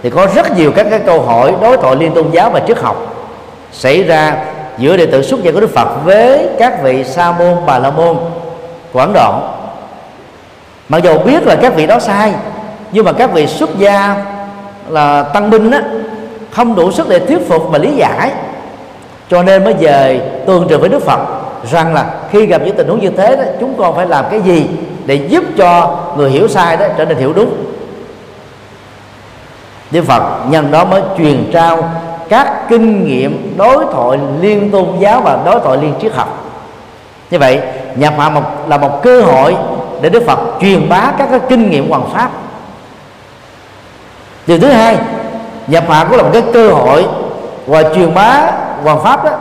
thì có rất nhiều các cái câu hỏi đối thoại liên tôn giáo và triết học xảy ra giữa đệ tử xuất gia của Đức Phật với các vị sa môn bà la môn của Ấn Độ. Mặc dù biết là các vị đó sai nhưng mà các vị xuất gia là tăng binh á, không đủ sức để thuyết phục và lý giải. Cho nên mới về tương trợ với Đức Phật, rằng là khi gặp những tình huống như thế đó, chúng con phải làm cái gì để giúp cho người hiểu sai đó trở nên hiểu đúng. Đức Phật nhân đó mới truyền trao các kinh nghiệm đối thoại liên tôn giáo và đối thoại liên triết học. Như vậy, nhập hạ một, là một cơ hội để Đức Phật truyền bá các cái kinh nghiệm hoàng pháp điều thứ hai, nhập hạ cũng là một cái cơ hội và truyền bá hoàn pháp đó.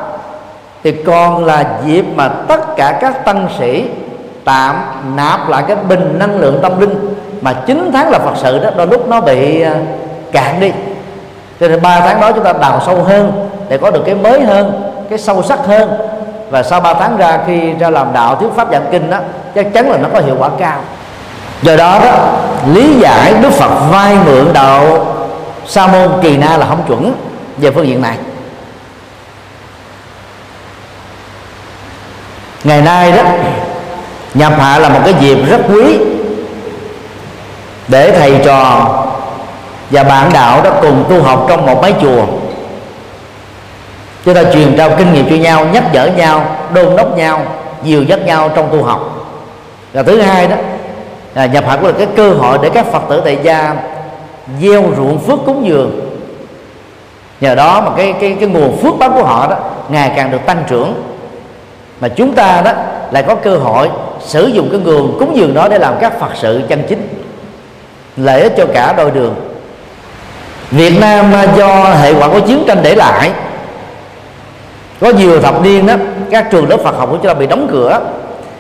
Thì còn là dịp mà tất cả các tăng sĩ tạm nạp lại cái bình năng lượng tâm linh mà 9 tháng là Phật sự đó, đôi lúc nó bị à, cạn đi. Cho nên ba tháng đó chúng ta đào sâu hơn để có được cái mới hơn, cái sâu sắc hơn. Và sau 3 tháng ra khi ra làm đạo thuyết pháp giảng kinh đó, chắc chắn là nó có hiệu quả cao do đó đó, lý giải đức phật vay mượn đạo sa môn kỳ na là không chuẩn về phương diện này. Ngày nay đó nhập hạ là một cái dịp rất quý để thầy trò và bạn đạo đó cùng tu học trong một mái chùa. Chúng ta truyền trao kinh nghiệm cho nhau, nhắc nhở nhau, đôn đốc nhau, dìu dắt nhau trong tu học. Và thứ hai đó à, nhập hạ cũng là cái cơ hội để các phật tử tại gia gieo ruộng phước cúng dường. Nhờ đó mà cái cái cái nguồn phước báo của họ đó ngày càng được tăng trưởng. Mà chúng ta đó lại có cơ hội sử dụng cái nguồn cúng dường đó để làm các phật sự chân chính lợi ích cho cả đôi đường. Việt Nam à, do hệ quả của chiến tranh để lại có nhiều thập niên đó các trường lớp Phật học của chúng ta bị đóng cửa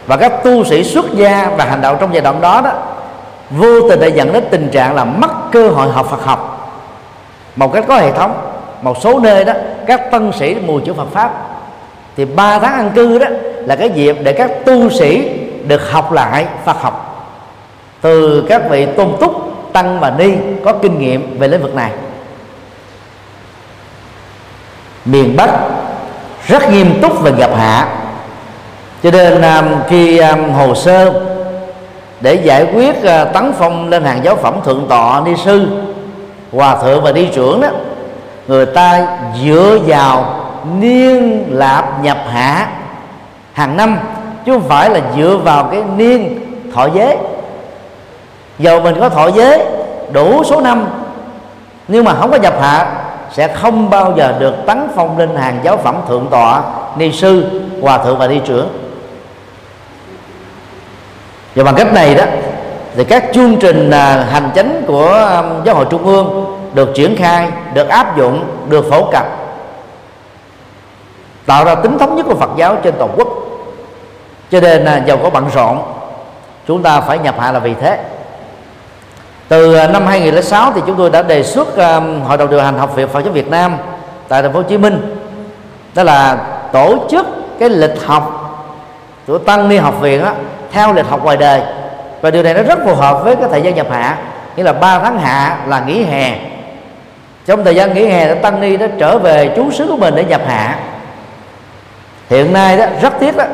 và các tu sĩ xuất gia và hành đạo trong giai đoạn đó đó, vô tình đã dẫn đến tình trạng là mất cơ hội học Phật học. Một cách có hệ thống, một số nơi đó, các tân sĩ mùi chữ Phật pháp, thì ba tháng ăn cư đó là cái dịp để các tu sĩ được học lại Phật học. Từ các vị tôn túc, tăng và ni có kinh nghiệm về lĩnh vực này. Miền Bắc rất nghiêm túc về nhập hạ cho nên um, khi um, hồ sơ để giải quyết uh, tấn phong lên hàng giáo phẩm thượng tọa ni sư hòa thượng và ni trưởng đó người ta dựa vào niên lạp nhập hạ hàng năm chứ không phải là dựa vào cái niên thọ giới. Dầu mình có thọ giới đủ số năm nhưng mà không có nhập hạ sẽ không bao giờ được tấn phong lên hàng giáo phẩm thượng tọa ni sư hòa thượng và ni trưởng và bằng cách này đó thì các chương trình à, hành chánh của giáo hội trung ương được triển khai được áp dụng được phổ cập tạo ra tính thống nhất của Phật giáo trên toàn quốc. Cho nên là giàu có bận rộn chúng ta phải nhập hạ là vì thế. Từ à, năm 2006 thì chúng tôi đã đề xuất hội đồng điều hành học viện Phật giáo Việt Nam tại thành phố Hồ Chí Minh đó là tổ chức cái lịch học của tăng ni học viện á, theo lịch học ngoài đời. Và điều này nó rất phù hợp với cái thời gian nhập hạ. Nghĩa là 3 tháng hạ là nghỉ hè. Trong thời gian nghỉ hè tăng ni đã trở về trú xứ của mình để nhập hạ. Hiện nay đó rất tiếc đó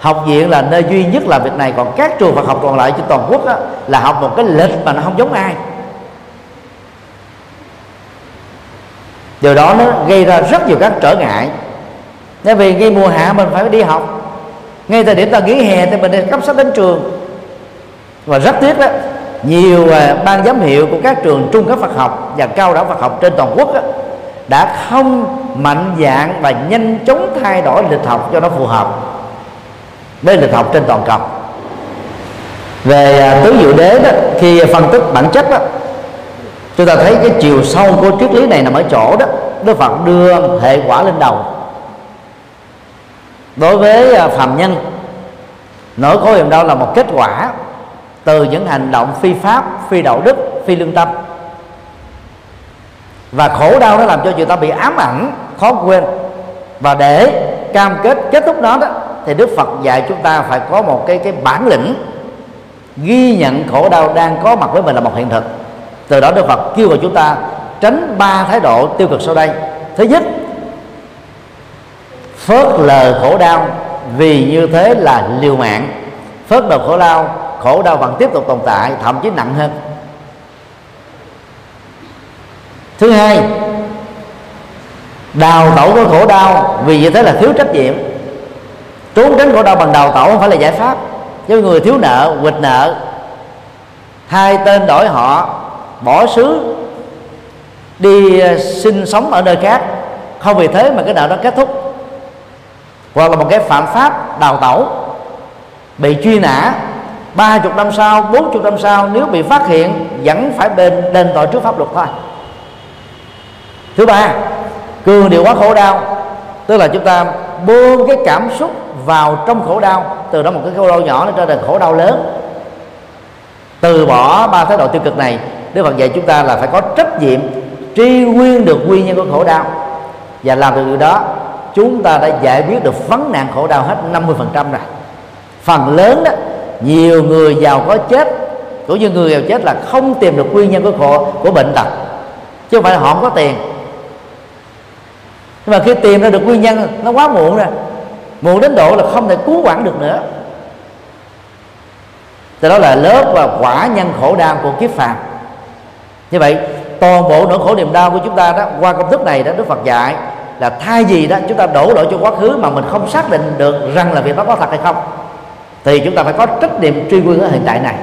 học viện là nơi duy nhất làm việc này. Còn các trường Phật học còn lại trên toàn quốc đó, là học một cái lịch mà nó không giống ai. Điều đó nó gây ra rất nhiều các trở ngại. Bởi vì ngay mùa hạ mình phải đi học ngay thời điểm ta nghỉ hè thì mình cấp sách đến trường. Và rất tiếc đó nhiều à, ban giám hiệu của các trường trung cấp Phật học và cao đẳng Phật học trên toàn quốc đó, đã không mạnh dạng và nhanh chóng thay đổi lịch học cho nó phù hợp với lịch học trên toàn cầu. Về à, tứ diệu đế đó khi phân tích bản chất đó chúng ta thấy cái chiều sâu của triết lý này nằm ở chỗ đó Đức Phật đưa hệ quả lên đầu đối với à, phạm phàm nhân, nỗi khổ niềm đau là một kết quả từ những hành động phi pháp, phi đạo đức, phi lương tâm. Và khổ đau nó làm cho người ta bị ám ảnh, khó quên. Và để cam kết kết thúc nó đó, thì Đức Phật dạy chúng ta phải có một cái cái bản lĩnh ghi nhận khổ đau đang có mặt với mình là một hiện thực. Từ đó Đức Phật kêu gọi chúng ta tránh ba thái độ tiêu cực sau đây. Thứ nhất phớt lờ khổ đau, vì như thế là liều mạng. Phớt lờ khổ đau khổ đau vẫn tiếp tục tồn tại, thậm chí nặng hơn. Thứ hai, đào tẩu cái khổ đau, vì như thế là thiếu trách nhiệm. Trốn tránh khổ đau bằng đào tẩu không phải là giải pháp. Với người thiếu nợ, quỵt nợ, hai tên đổi họ, bỏ xứ, đi ờ, sinh sống ở nơi khác. Không vì thế mà cái nợ đó kết thúc hoặc là một cái phạm pháp đào tẩu, bị truy nã ba chục năm sau, bốn chục năm sau, nếu bị phát hiện, vẫn phải bên đền tội trước pháp luật thôi. Thứ ba, cường điều quá khổ đau, tức là chúng ta buông cái cảm xúc vào trong khổ đau, từ đó một cái khổ đau nhỏ nó trở thành khổ đau lớn. Từ bỏ ba thái độ tiêu cực này, Đức Phật dạy chúng ta là phải có trách nhiệm tri nguyên được nguyên nhân của khổ đau và làm được điều đó chúng ta đã giải quyết được vấn nạn khổ đau hết 50% rồi. Phần lớn đó, nhiều người giàu có chết, cũng như người nghèo chết là không tìm được nguyên nhân của khổ, của bệnh tật. Chứ không phải là họ không có tiền. Nhưng mà khi tìm ra được nguyên nhân, nó quá muộn rồi. Muộn đến độ là không thể cứu quản được nữa. Thì đó là lớp và quả nhân khổ đau của kiếp phàm. Như vậy, toàn bộ nỗi khổ niềm đau của chúng ta đó, qua công thức này đó, đức phật dạy là thay vì đó chúng ta đổ lỗi cho quá khứ mà mình không xác định được rằng là việc đó có thật hay không, thì chúng ta phải có trách nhiệm truy nguyên ở hiện tại này.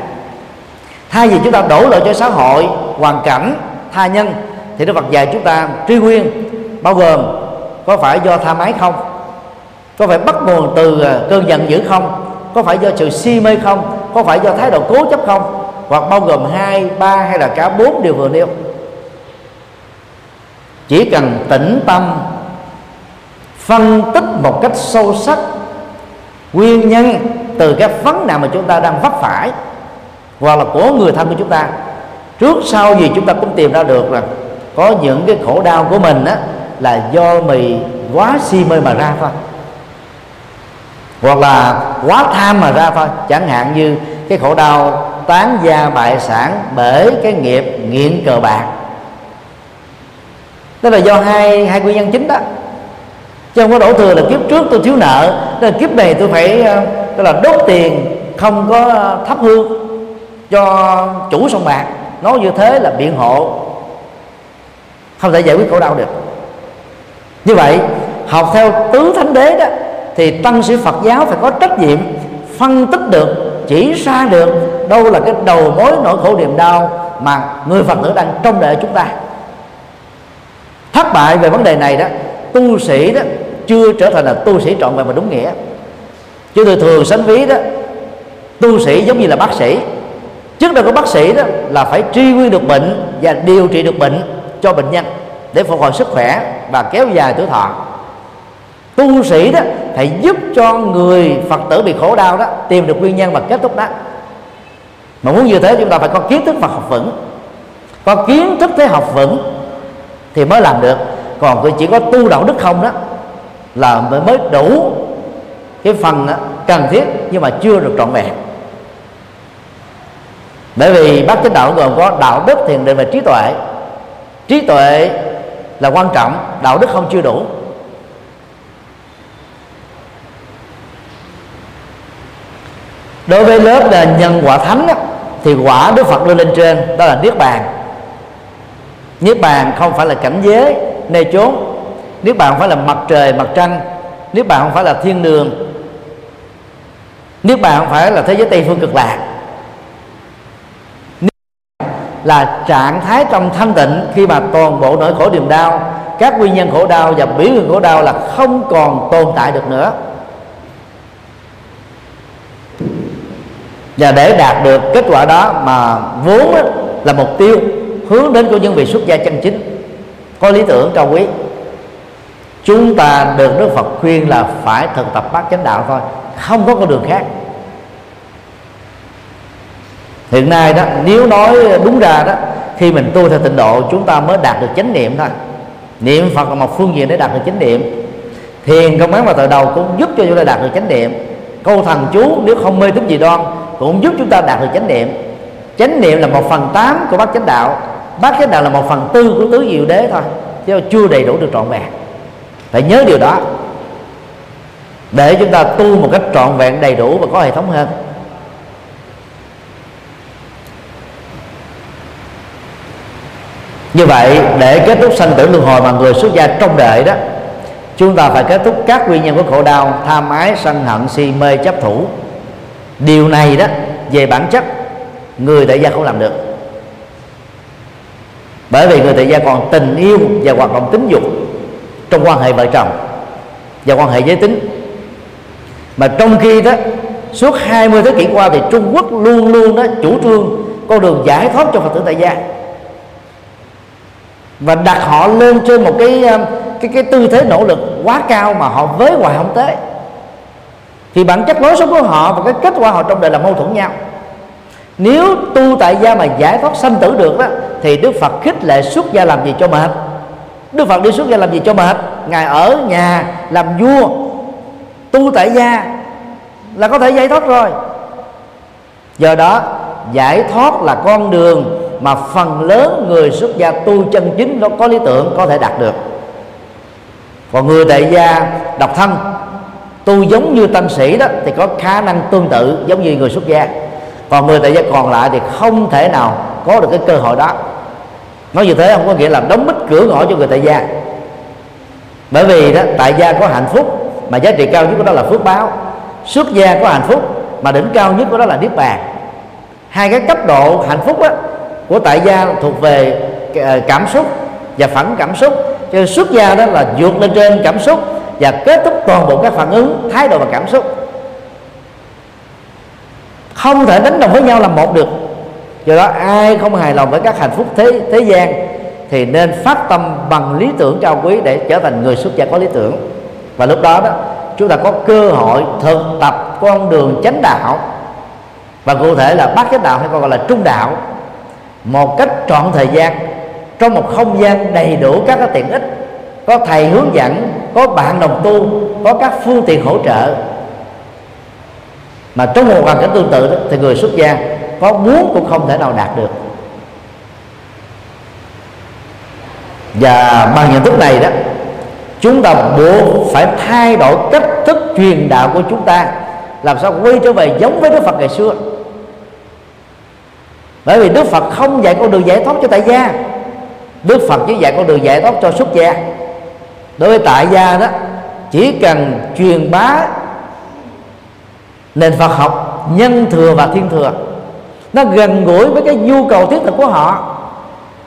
Thay vì chúng ta đổ lỗi cho xã hội, hoàn cảnh, tha nhân, thì đức phật dạy chúng ta truy nguyên, bao gồm có phải do tha máy không, có phải bắt nguồn từ à, cơn giận dữ không, có phải do sự si mê không, có phải do thái độ cố chấp không, hoặc bao gồm hai, ba hay là cả bốn điều vừa nêu. Chỉ cần tĩnh tâm phân tích một cách sâu sắc nguyên nhân từ các vấn nạn mà chúng ta đang vấp phải, hoặc là của người thân của chúng ta. Trước sau gì chúng ta cũng tìm ra được là có những cái khổ đau của mình á, là do mì quá si mê mà ra thôi. Hoặc là quá tham mà ra thôi. Chẳng hạn như cái khổ đau tán gia bại sản bởi cái nghiệp nghiện cờ bạc. Đó là do hai hai nguyên nhân chính đó chứ không có đổ thừa là kiếp trước tôi thiếu nợ. Nên kiếp này tôi phải ờ, tức là đốt tiền, không có ờ, thắp hương cho chủ sông bạc nói như thế là biện hộ. Không thể giải quyết khổ đau được. Như vậy, học theo tứ thánh đế đó, thì tăng sĩ Phật giáo phải có trách nhiệm phân tích được, chỉ ra được đâu là cái đầu mối nỗi khổ niềm đau mà người Phật tử đang trông đợi chúng ta. Thất bại về vấn đề này đó, tu sĩ đó chưa trở thành là tu sĩ trọn vẹn và đúng nghĩa. Chứ tôi thường sánh ví đó, tu sĩ giống như là bác sĩ. Trước đây có bác sĩ đó là phải truy nguyên được bệnh và điều trị được bệnh cho bệnh nhân để phục hồi sức khỏe và kéo dài tuổi thọ. Tu sĩ đó phải giúp cho người phật tử bị khổ đau đó tìm được nguyên nhân và kết thúc đó. Mà muốn như thế chúng ta phải có kiến thức Phật học vững. Có kiến thức thế học vững thì mới làm được. Còn tôi chỉ có tu đạo đức không đó là mới đủ cái phần cần thiết nhưng mà chưa được trọn vẹn. Bởi vì bác chánh đạo gồm có đạo đức, thiền định và trí tuệ. Trí tuệ là quan trọng, đạo đức không chưa đủ. Đối với lớp là nhân quả thánh thì quả đức phật đưa lên trên, đó là niết bàn. Niết bàn không phải là cảnh giới nơi chốn niết bàn không phải là mặt trời, mặt trăng niết bàn không phải là thiên đường niết bàn không phải là thế giới tây phương cực lạc là trạng thái trong thanh tịnh khi mà toàn bộ nỗi khổ niềm đau, các nguyên nhân khổ đau và biểu hiện khổ đau là không còn tồn tại được nữa. Và để đạt được kết quả đó mà vốn là mục tiêu hướng đến của những vị xuất gia chân chính, có lý tưởng cao quý chúng ta được Đức Phật khuyên là phải thực tập bát chánh đạo thôi, không có con đường khác. Hiện nay đó, nếu nói đúng ra đó, khi mình tu theo tịnh độ, chúng ta mới đạt được chánh niệm thôi. Niệm phật là một phương diện để đạt được chánh niệm. Thiền, công án và từ đầu cũng giúp cho chúng ta đạt được chánh niệm. Câu thần chú, nếu không mê tín gì đoan, cũng giúp chúng ta đạt được chánh niệm. Chánh niệm là một phần tám của bát chánh đạo. Bát chánh đạo là một phần tư của tứ diệu đế thôi, chứ chưa đầy đủ được trọn vẹn phải nhớ điều đó. Để chúng ta tu một cách trọn vẹn, đầy đủ và có hệ thống hơn. Như vậy, để kết thúc sanh tử luân hồi mà người xuất gia trong đời đó, chúng ta phải kết thúc các nguyên nhân của khổ đau, tham ái, sân hận, si mê, chấp thủ. Điều này đó, về bản chất, người tại gia không làm được. Bởi vì người tại gia còn tình yêu và hoạt động tính dục trong quan hệ vợ chồng và quan hệ giới tính. Mà trong khi đó, suốt 20 thế kỷ qua thì Trung Quốc luôn luôn đó chủ trương con đường giải thoát cho Phật tử tại gia. Và đặt họ lên trên một cái um, cái cái tư thế nỗ lực quá cao mà họ với hoài không tới. Thì bản chất lối sống của họ và cái kết quả họ trong đời là mâu thuẫn nhau. Nếu tu tại gia mà giải thoát sanh tử được đó, thì đức phật khích lệ xuất gia làm gì cho mệt? Đức phật đi xuất gia làm gì cho mệt? Ngài ở nhà làm vua, tu tại gia là có thể giải thoát rồi. Do đó, giải thoát là con đường mà phần lớn người xuất gia tu chân chính nó có lý tưởng, có thể đạt được. Còn người tại gia độc thân, tu giống như tăng sĩ đó, thì có khả năng tương tự giống như người xuất gia. Còn người tại gia còn lại thì không thể nào có được cái cơ hội đó nói như thế không có nghĩa là đóng bít cửa ngõ cho người tại gia. Bởi vì đó tại gia có hạnh phúc mà giá trị cao nhất của đó là phước báo. Xuất gia có hạnh phúc mà đỉnh cao nhất của đó là niết bàn. Hai cái cấp độ hạnh phúc đó, của tại gia thuộc về ờ, cảm xúc và phản cảm xúc. Cho nên xuất gia đó là vượt lên trên cảm xúc và kết thúc toàn bộ các phản ứng thái độ và cảm xúc. Không thể đánh đồng với nhau làm một được do đó ai không hài lòng với các hạnh phúc thế thế gian thì nên phát tâm bằng lý tưởng cao quý để trở thành người xuất gia có lý tưởng. Và lúc đó đó chúng ta có cơ hội thực tập con đường chánh đạo. Và cụ thể là bát chánh đạo hay còn gọi là trung đạo. Một cách trọn thời gian trong một không gian đầy đủ các cái tiện ích có thầy hướng dẫn có bạn đồng tu có các phương tiện hỗ trợ. Mà trong một hoàn cảnh tương tự đó, thì người xuất gia có muốn cũng không thể nào đạt được. Và bằng nhận thức này đó, chúng ta buộc phải thay đổi cách thức truyền đạo của chúng ta, làm sao quay trở về giống với đức phật ngày xưa. Bởi vì đức phật không dạy con đường giải thoát cho tại gia. Đức phật chỉ dạy con đường giải thoát cho xuất gia. Đối với tại gia đó, chỉ cần truyền bá nền phật học, nhân thừa và thiên thừa nó gần gũi với cái nhu cầu thiết thực của họ.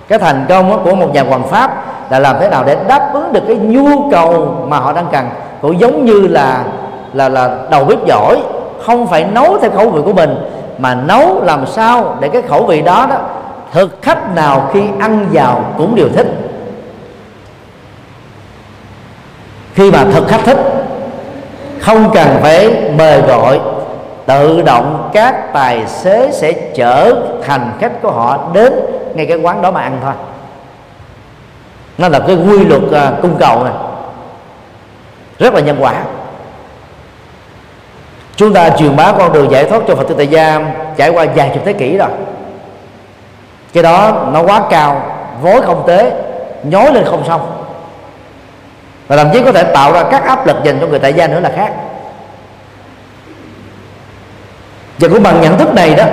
Cái thành công của một nhà hoàng pháp là làm thế nào để đáp ứng được cái nhu cầu mà họ đang cần. Cũng giống như là là là đầu bếp giỏi, không phải nấu theo khẩu vị của mình, mà nấu làm sao để cái khẩu vị đó đó thực khách nào khi ăn vào cũng đều thích. Khi mà thực khách thích, không cần phải mời gọi, tự động các tài xế sẽ chở hành khách của họ đến ngay cái quán đó mà ăn thôi. Nó là cái quy luật uh, cung cầu này. Rất là nhân quả. Chúng ta truyền bá con đường giải thoát cho phật tử tại gia trải qua vài chục thế kỷ rồi. Cái đó nó quá cao vối không tế nhói lên không xong. Và thậm chí có thể tạo ra các áp lực dành cho người tại gia nữa là khác. Và cũng bằng nhận thức này đó,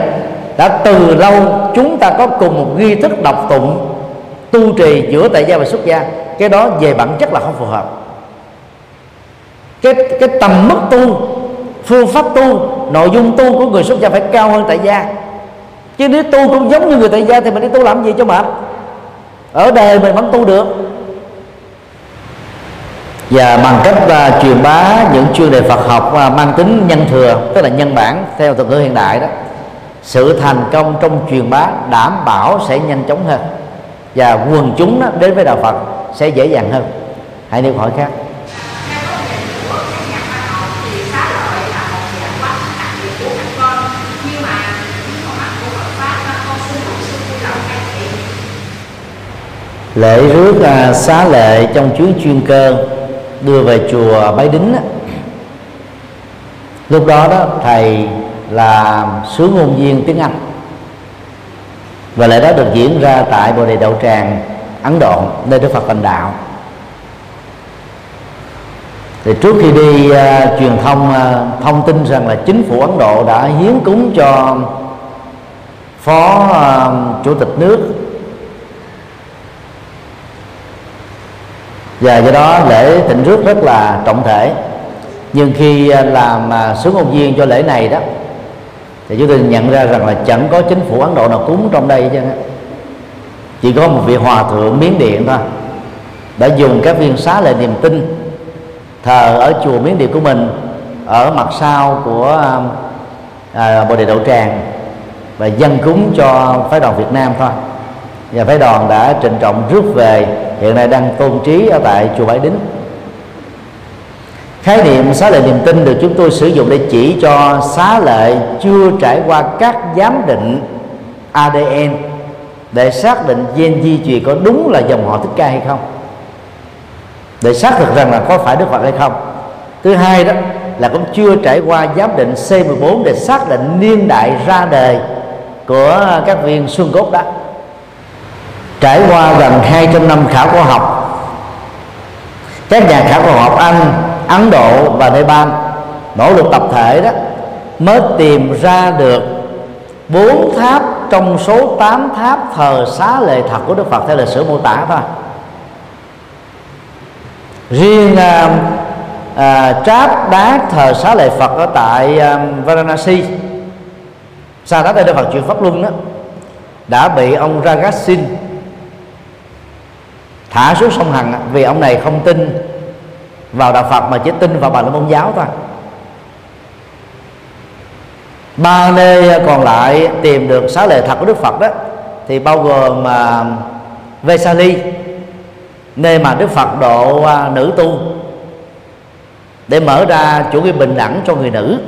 đã từ lâu chúng ta có cùng một nghi thức đọc tụng, tu trì giữa tại gia và xuất gia. Cái đó về bản chất là không phù hợp. Cái cái tầm mức tu, phương pháp tu, nội dung tu của người xuất gia phải cao hơn tại gia. Chứ nếu tu cũng giống như người tại gia thì mình đi tu làm gì cho mệt? Ở đời mình vẫn tu được và bằng cách uh, truyền bá những chuyên đề Phật học uh, mang tính nhân thừa tức là nhân bản theo thuật ngữ hiện đại đó sự thành công trong truyền bá đảm bảo sẽ nhanh chóng hơn và quần chúng đó, đến với đạo Phật sẽ dễ dàng hơn. Hãy nêu hỏi khác. Lễ rước à, xá lệ trong chuyến chuyên cơ đưa về chùa Bái Đính đó, lúc đó đó thầy là sứ ngôn viên tiếng Anh. Và lễ đó được diễn ra tại Bồ Đề Đậu Tràng Ấn Độ nơi Đức Phật thành đạo. Thì trước khi đi uh, truyền thông uh, thông tin rằng là chính phủ Ấn Độ đã hiến cúng cho phó uh, chủ tịch nước và do đó lễ tịnh rước rất là trọng thể. Nhưng khi à, làm à, sứ ngôn viên cho lễ này đó thì chúng tôi nhận ra rằng là chẳng có chính phủ ấn độ nào cúng trong đây chứ chỉ có một vị hòa thượng miến điện thôi đã dùng các viên xá lệ niềm tin thờ ở chùa miến điện của mình ở mặt sau của à, bồ đề đậu tràng và dân cúng cho phái đoàn việt nam thôi. Và phái đoàn đã trịnh trọng rước về hiện nay đang tôn trí ở tại chùa Bái Đính. Khái niệm xá lệ niềm tin được chúng tôi sử dụng để chỉ cho xá lệ chưa trải qua các giám định ADN để xác định gen di truyền có đúng là dòng họ thích ca hay không. Để xác thực rằng là có phải Đức Phật hay không. Thứ hai đó là cũng chưa trải qua giám định C14 để xác định niên đại ra đời của các viên xương cốt đó trải qua gần 200 năm khảo cổ học. Các nhà khảo cổ học Anh, Ấn Độ và Nepal nỗ lực tập thể đó mới tìm ra được bốn tháp trong số 8 tháp thờ xá lệ thật của Đức Phật theo lịch sử mô tả thôi. Riêng à, à, tráp đá thờ xá lệ Phật ở tại à, Varanasi sau đó Đức Phật chuyển pháp luân đó đã bị ông Ragasin thả xuống sông Hằng vì ông này không tin vào đạo Phật mà chỉ tin vào bà la môn giáo thôi. Ba nơi còn lại tìm được xá lệ thật của Đức Phật đó, thì bao gồm mà Vesali, nơi mà Đức Phật độ à, nữ tu, để mở ra chủ nghĩa bình đẳng cho người nữ.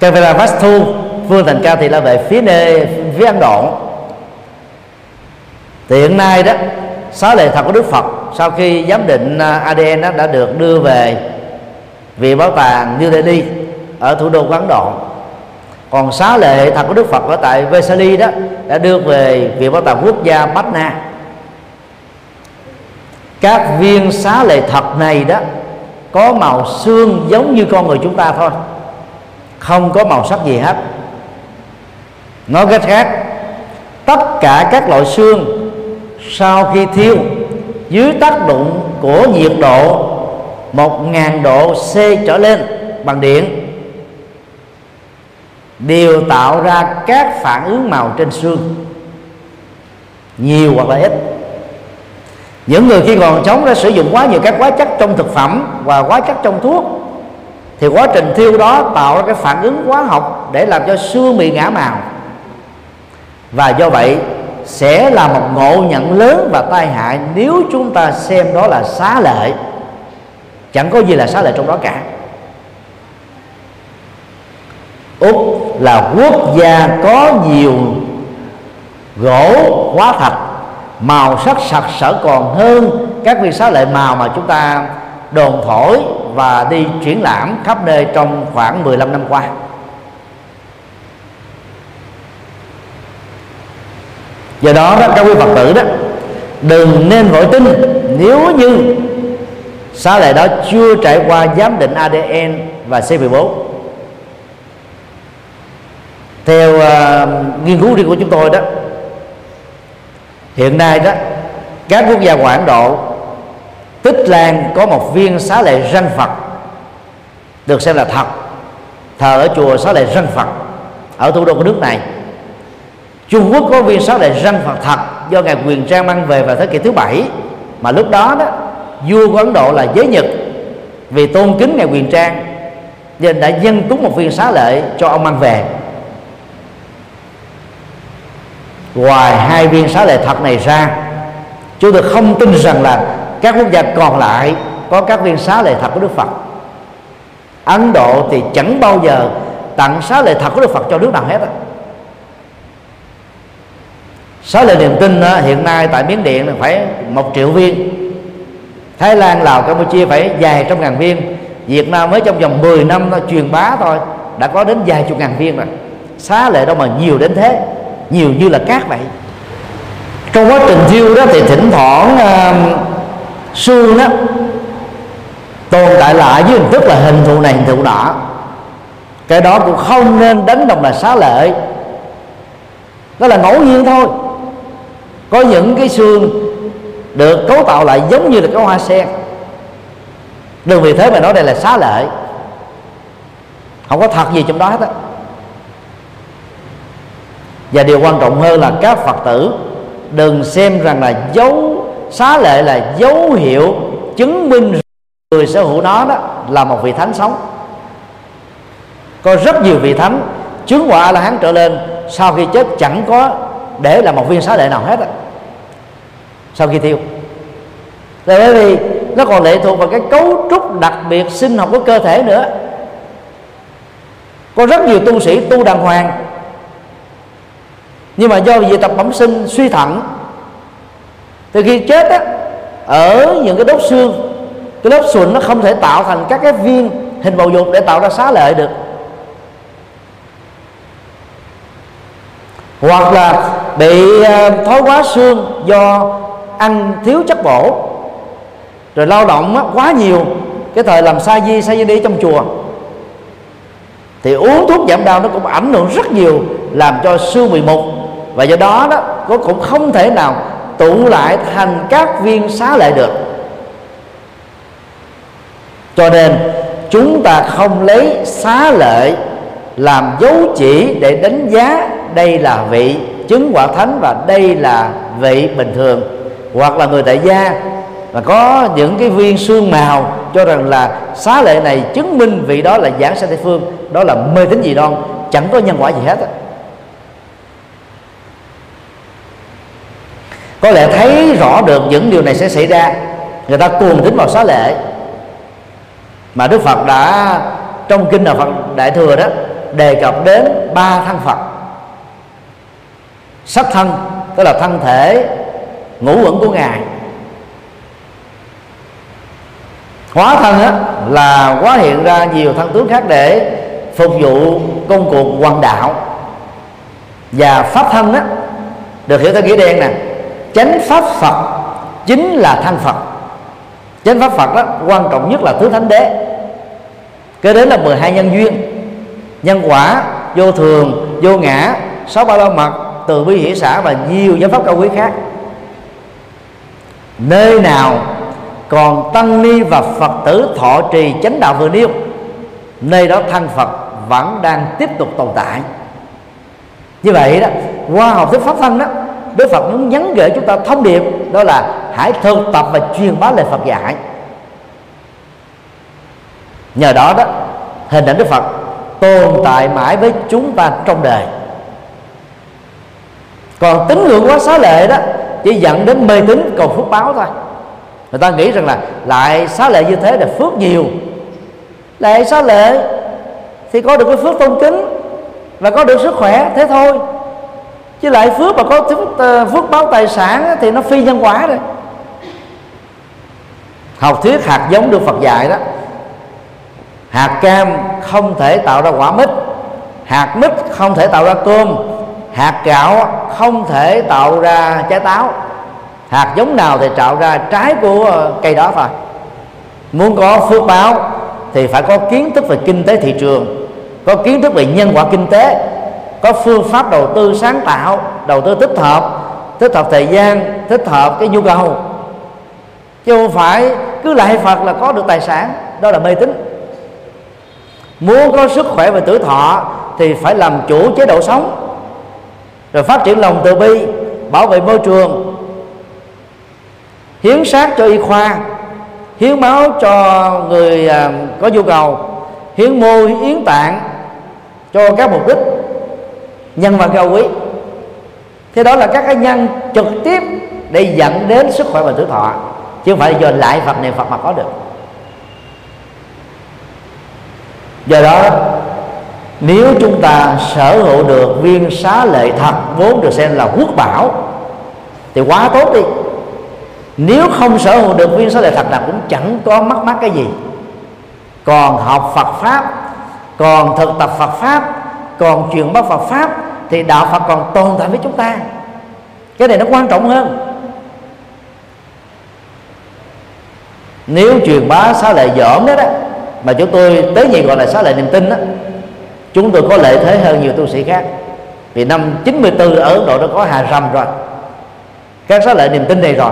Kaviravastu vương thành ca thì là về phía nơi phía Ấn Độ thì hiện nay đó, xá lệ thật của Đức Phật, sau khi giám định à, ADN đó đã được đưa về viện bảo tàng New Delhi ở thủ đô của Ấn Độ. Còn xá lệ thật của Đức Phật ở tại Vesali đó đã đưa về viện bảo tàng quốc gia Patna các viên xá lệ thật này đó có màu xương giống như con người chúng ta thôi, không có màu sắc gì hết. Nói cách khác, tất cả các loại xương sau khi thiêu, dưới tác động của nhiệt độ 1.000 độ C trở lên bằng điện, đều tạo ra các phản ứng màu trên xương, nhiều hoặc là ít. Những người khi còn sống đã sử dụng quá nhiều các hóa chất trong thực phẩm và hóa chất trong thuốc, thì quá trình thiêu đó tạo ra cái phản ứng hóa học để làm cho xương bị ngã màu. Và do vậy sẽ là một ngộ nhận lớn và tai hại nếu chúng ta xem đó là xá lệ. Chẳng có gì là xá lệ trong đó cả. Úc là quốc gia có nhiều gỗ hóa thạch, màu sắc sặc sỡ còn hơn các viên xá lệ màu mà chúng ta đồn thổi và đi triển lãm khắp nơi trong khoảng 15 năm qua. Do đó, đó các quý phật tử đó đừng nên vội tin. Nếu như xá lệ đó chưa trải qua giám định ADN và C14 theo uh, nghiên cứu riêng của chúng tôi đó hiện nay đó các quốc gia ngoại Ấn Độ Tích Lan có một viên xá lệ răng Phật được xem là thật thờ ở chùa xá lệ răng Phật ở thủ đô của nước này. Trung Quốc có viên xá đại răng Phật thật do ngài Quyền Trang mang về vào thế kỷ thứ bảy. Mà lúc đó đó, vua của Ấn Độ là giới Nhật. Vì tôn kính ngài Quyền Trang, nên đã dân cúng một viên xá lệ cho ông mang về. Ngoài hai viên xá lệ thật này ra, chúng tôi không tin rằng là các quốc gia còn lại có các viên xá lệ thật của Đức Phật. Ấn Độ thì chẳng bao giờ tặng xá lệ thật của Đức Phật cho nước nào hết á xá lệ niềm tin đó, hiện nay tại Miến Điện là phải một triệu viên. Thái Lan, Lào, Campuchia phải vài trăm ngàn viên. Việt Nam mới trong vòng 10 năm nó truyền bá thôi đã có đến vài chục ngàn viên rồi. Xá lệ đâu mà nhiều đến thế nhiều như là cát vậy. Trong quá trình thiêu đó thì thỉnh thoảng uh, xương đó tồn tại lại với hình thức là hình thù này hình thù nọ. Cái đó cũng không nên đánh đồng là xá lệ. Đó là ngẫu nhiên thôi có những cái xương được cấu tạo lại giống như là cái hoa sen. Đừng vì thế mà nói đây là xá lệ. Không có thật gì trong đó hết á. Và điều quan trọng hơn là các phật tử đừng xem rằng là dấu xá lệ là dấu hiệu chứng minh người sở hữu nó đó là một vị thánh sống. Có rất nhiều vị thánh chứng quả là hắn trở lên, sau khi chết chẳng có để là một viên xá lệ nào hết á sau khi thiêu. Là bởi vì nó còn lệ thuộc vào cái cấu trúc đặc biệt sinh học của cơ thể nữa. Có rất nhiều tu sĩ tu đàng hoàng. Nhưng mà do vì tập bẩm sinh suy thận, từ khi chết á, ở những cái đốt xương, cái lớp sụn nó không thể tạo thành các cái viên hình bầu dục để tạo ra xá lệ được. Hoặc là bị à, thói quá xương do ăn thiếu chất bổ. Rồi lao động quá nhiều, cái thời làm sa di sa di đi trong chùa. Thì uống thuốc giảm đau nó cũng ảnh hưởng rất nhiều, làm cho xương bị mục và do đó đó, nó cũng không thể nào tụ lại thành các viên xá lệ được. Cho nên, chúng ta không lấy xá lệ làm dấu chỉ để đánh giá đây là vị chứng quả thánh và đây là vị bình thường hoặc là người tại gia. Và có những cái viên xương màu cho rằng là xá lệ này chứng minh vị đó là giảng sanh tây phương, đó là mê tín gì đoan, chẳng có nhân quả gì hết á. Có lẽ thấy rõ được những điều này sẽ xảy ra, người ta cuồng tính vào xá lệ. Mà đức phật đã, trong kinh đạo phật đại thừa đó, đề cập đến ba thân phật. Sắc thân, tức là thân thể ngũ uẩn của ngài. Hóa thân á, là hóa hiện ra nhiều thân tướng khác để phục vụ công cuộc hoàng đạo. Và pháp thân á, được hiểu theo nghĩa đen nè chánh pháp phật chính là thân phật. Chánh pháp phật đó quan trọng nhất là thứ thánh đế. Kế đến là 12 nhân duyên nhân quả vô thường vô ngã sáu ba la mật từ bi hỷ xã và nhiều giáo pháp cao quý khác nơi nào còn tăng ni và phật tử thọ trì chánh đạo vừa nêu, nơi đó thân phật vẫn đang tiếp tục tồn tại. Như vậy đó, qua học thuyết pháp thân đó, Đức Phật muốn nhắn gửi chúng ta thông điệp, đó là hãy thực tập và truyền bá lời Phật dạy. Nhờ đó đó, hình ảnh Đức Phật tồn tại mãi với chúng ta trong đời. Còn tính ngưỡng quá xá lệ đó chỉ dẫn đến mê tín cầu phước báo thôi. Người ta nghĩ rằng là lại xá lệ như thế là phước nhiều. Lại xá lệ thì có được cái phước tôn kính và có được sức khỏe thế thôi. Chứ lại phước mà có phước, ờ, phước báo tài sản thì nó phi nhân quả rồi. Học thuyết hạt giống được Phật dạy đó. Hạt cam không thể tạo ra quả mít hạt mít không thể tạo ra cơm hạt gạo không thể tạo ra trái táo. Hạt giống nào thì tạo ra trái của cây đó thôi. Muốn có phước báo thì phải có kiến thức về kinh tế thị trường, có kiến thức về nhân quả kinh tế, có phương pháp đầu tư sáng tạo, đầu tư thích hợp thích hợp thời gian thích hợp cái nhu cầu. Chứ không phải cứ lại phật là có được tài sản, đó là mê tín. Muốn có sức khỏe và tuổi thọ thì phải làm chủ chế độ sống rồi phát triển lòng từ bi, bảo vệ môi trường, hiến sát cho y khoa, hiến máu cho người à, có nhu cầu, hiến mô hiến tạng cho các mục đích, nhân văn cao quý. Thế đó là các cái nhân trực tiếp để dẫn đến sức khỏe và tuổi thọ, chứ không phải do lại phật niệm phật mà có được. Do đó nếu chúng ta sở hữu được viên xá lệ thật vốn được xem là quốc bảo thì quá tốt đi. Nếu không sở hữu được viên xá lệ thật là cũng chẳng có mất mát cái gì. Còn học Phật pháp còn thực tập Phật pháp còn truyền bá Phật pháp thì đạo Phật còn tồn tại với chúng ta. Cái này nó quan trọng hơn. Nếu truyền bá xá lệ dởm đó, đó mà chúng tôi tới nhị gọi là xá lệ niềm tin đó chúng tôi có lợi thế hơn nhiều tu sĩ khác. Vì năm 94 ở Ấn Độ nó có hà rầm rồi. Các xá lợi niềm tin này rồi.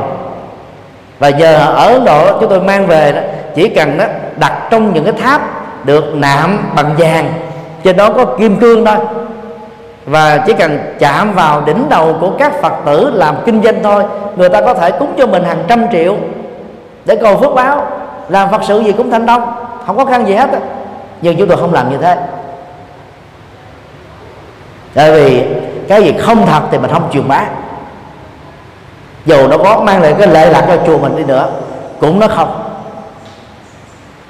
Và giờ ở Ấn Độ, chúng tôi mang về đó, chỉ cần đó, đặt trong những cái tháp được nạm bằng vàng. Trên đó có kim cương thôi. Và chỉ cần chạm vào đỉnh đầu của các phật tử làm kinh doanh thôi, người ta có thể cúng cho mình hàng trăm triệu để cầu phước báo. Làm phật sự gì cũng thành công, không có khăn gì hết nhưng chúng tôi không làm như thế tại vì cái gì không thật thì mình không truyền bá. Dù nó có mang lại cái lệ lạc cho chùa mình đi nữa, cũng nó không.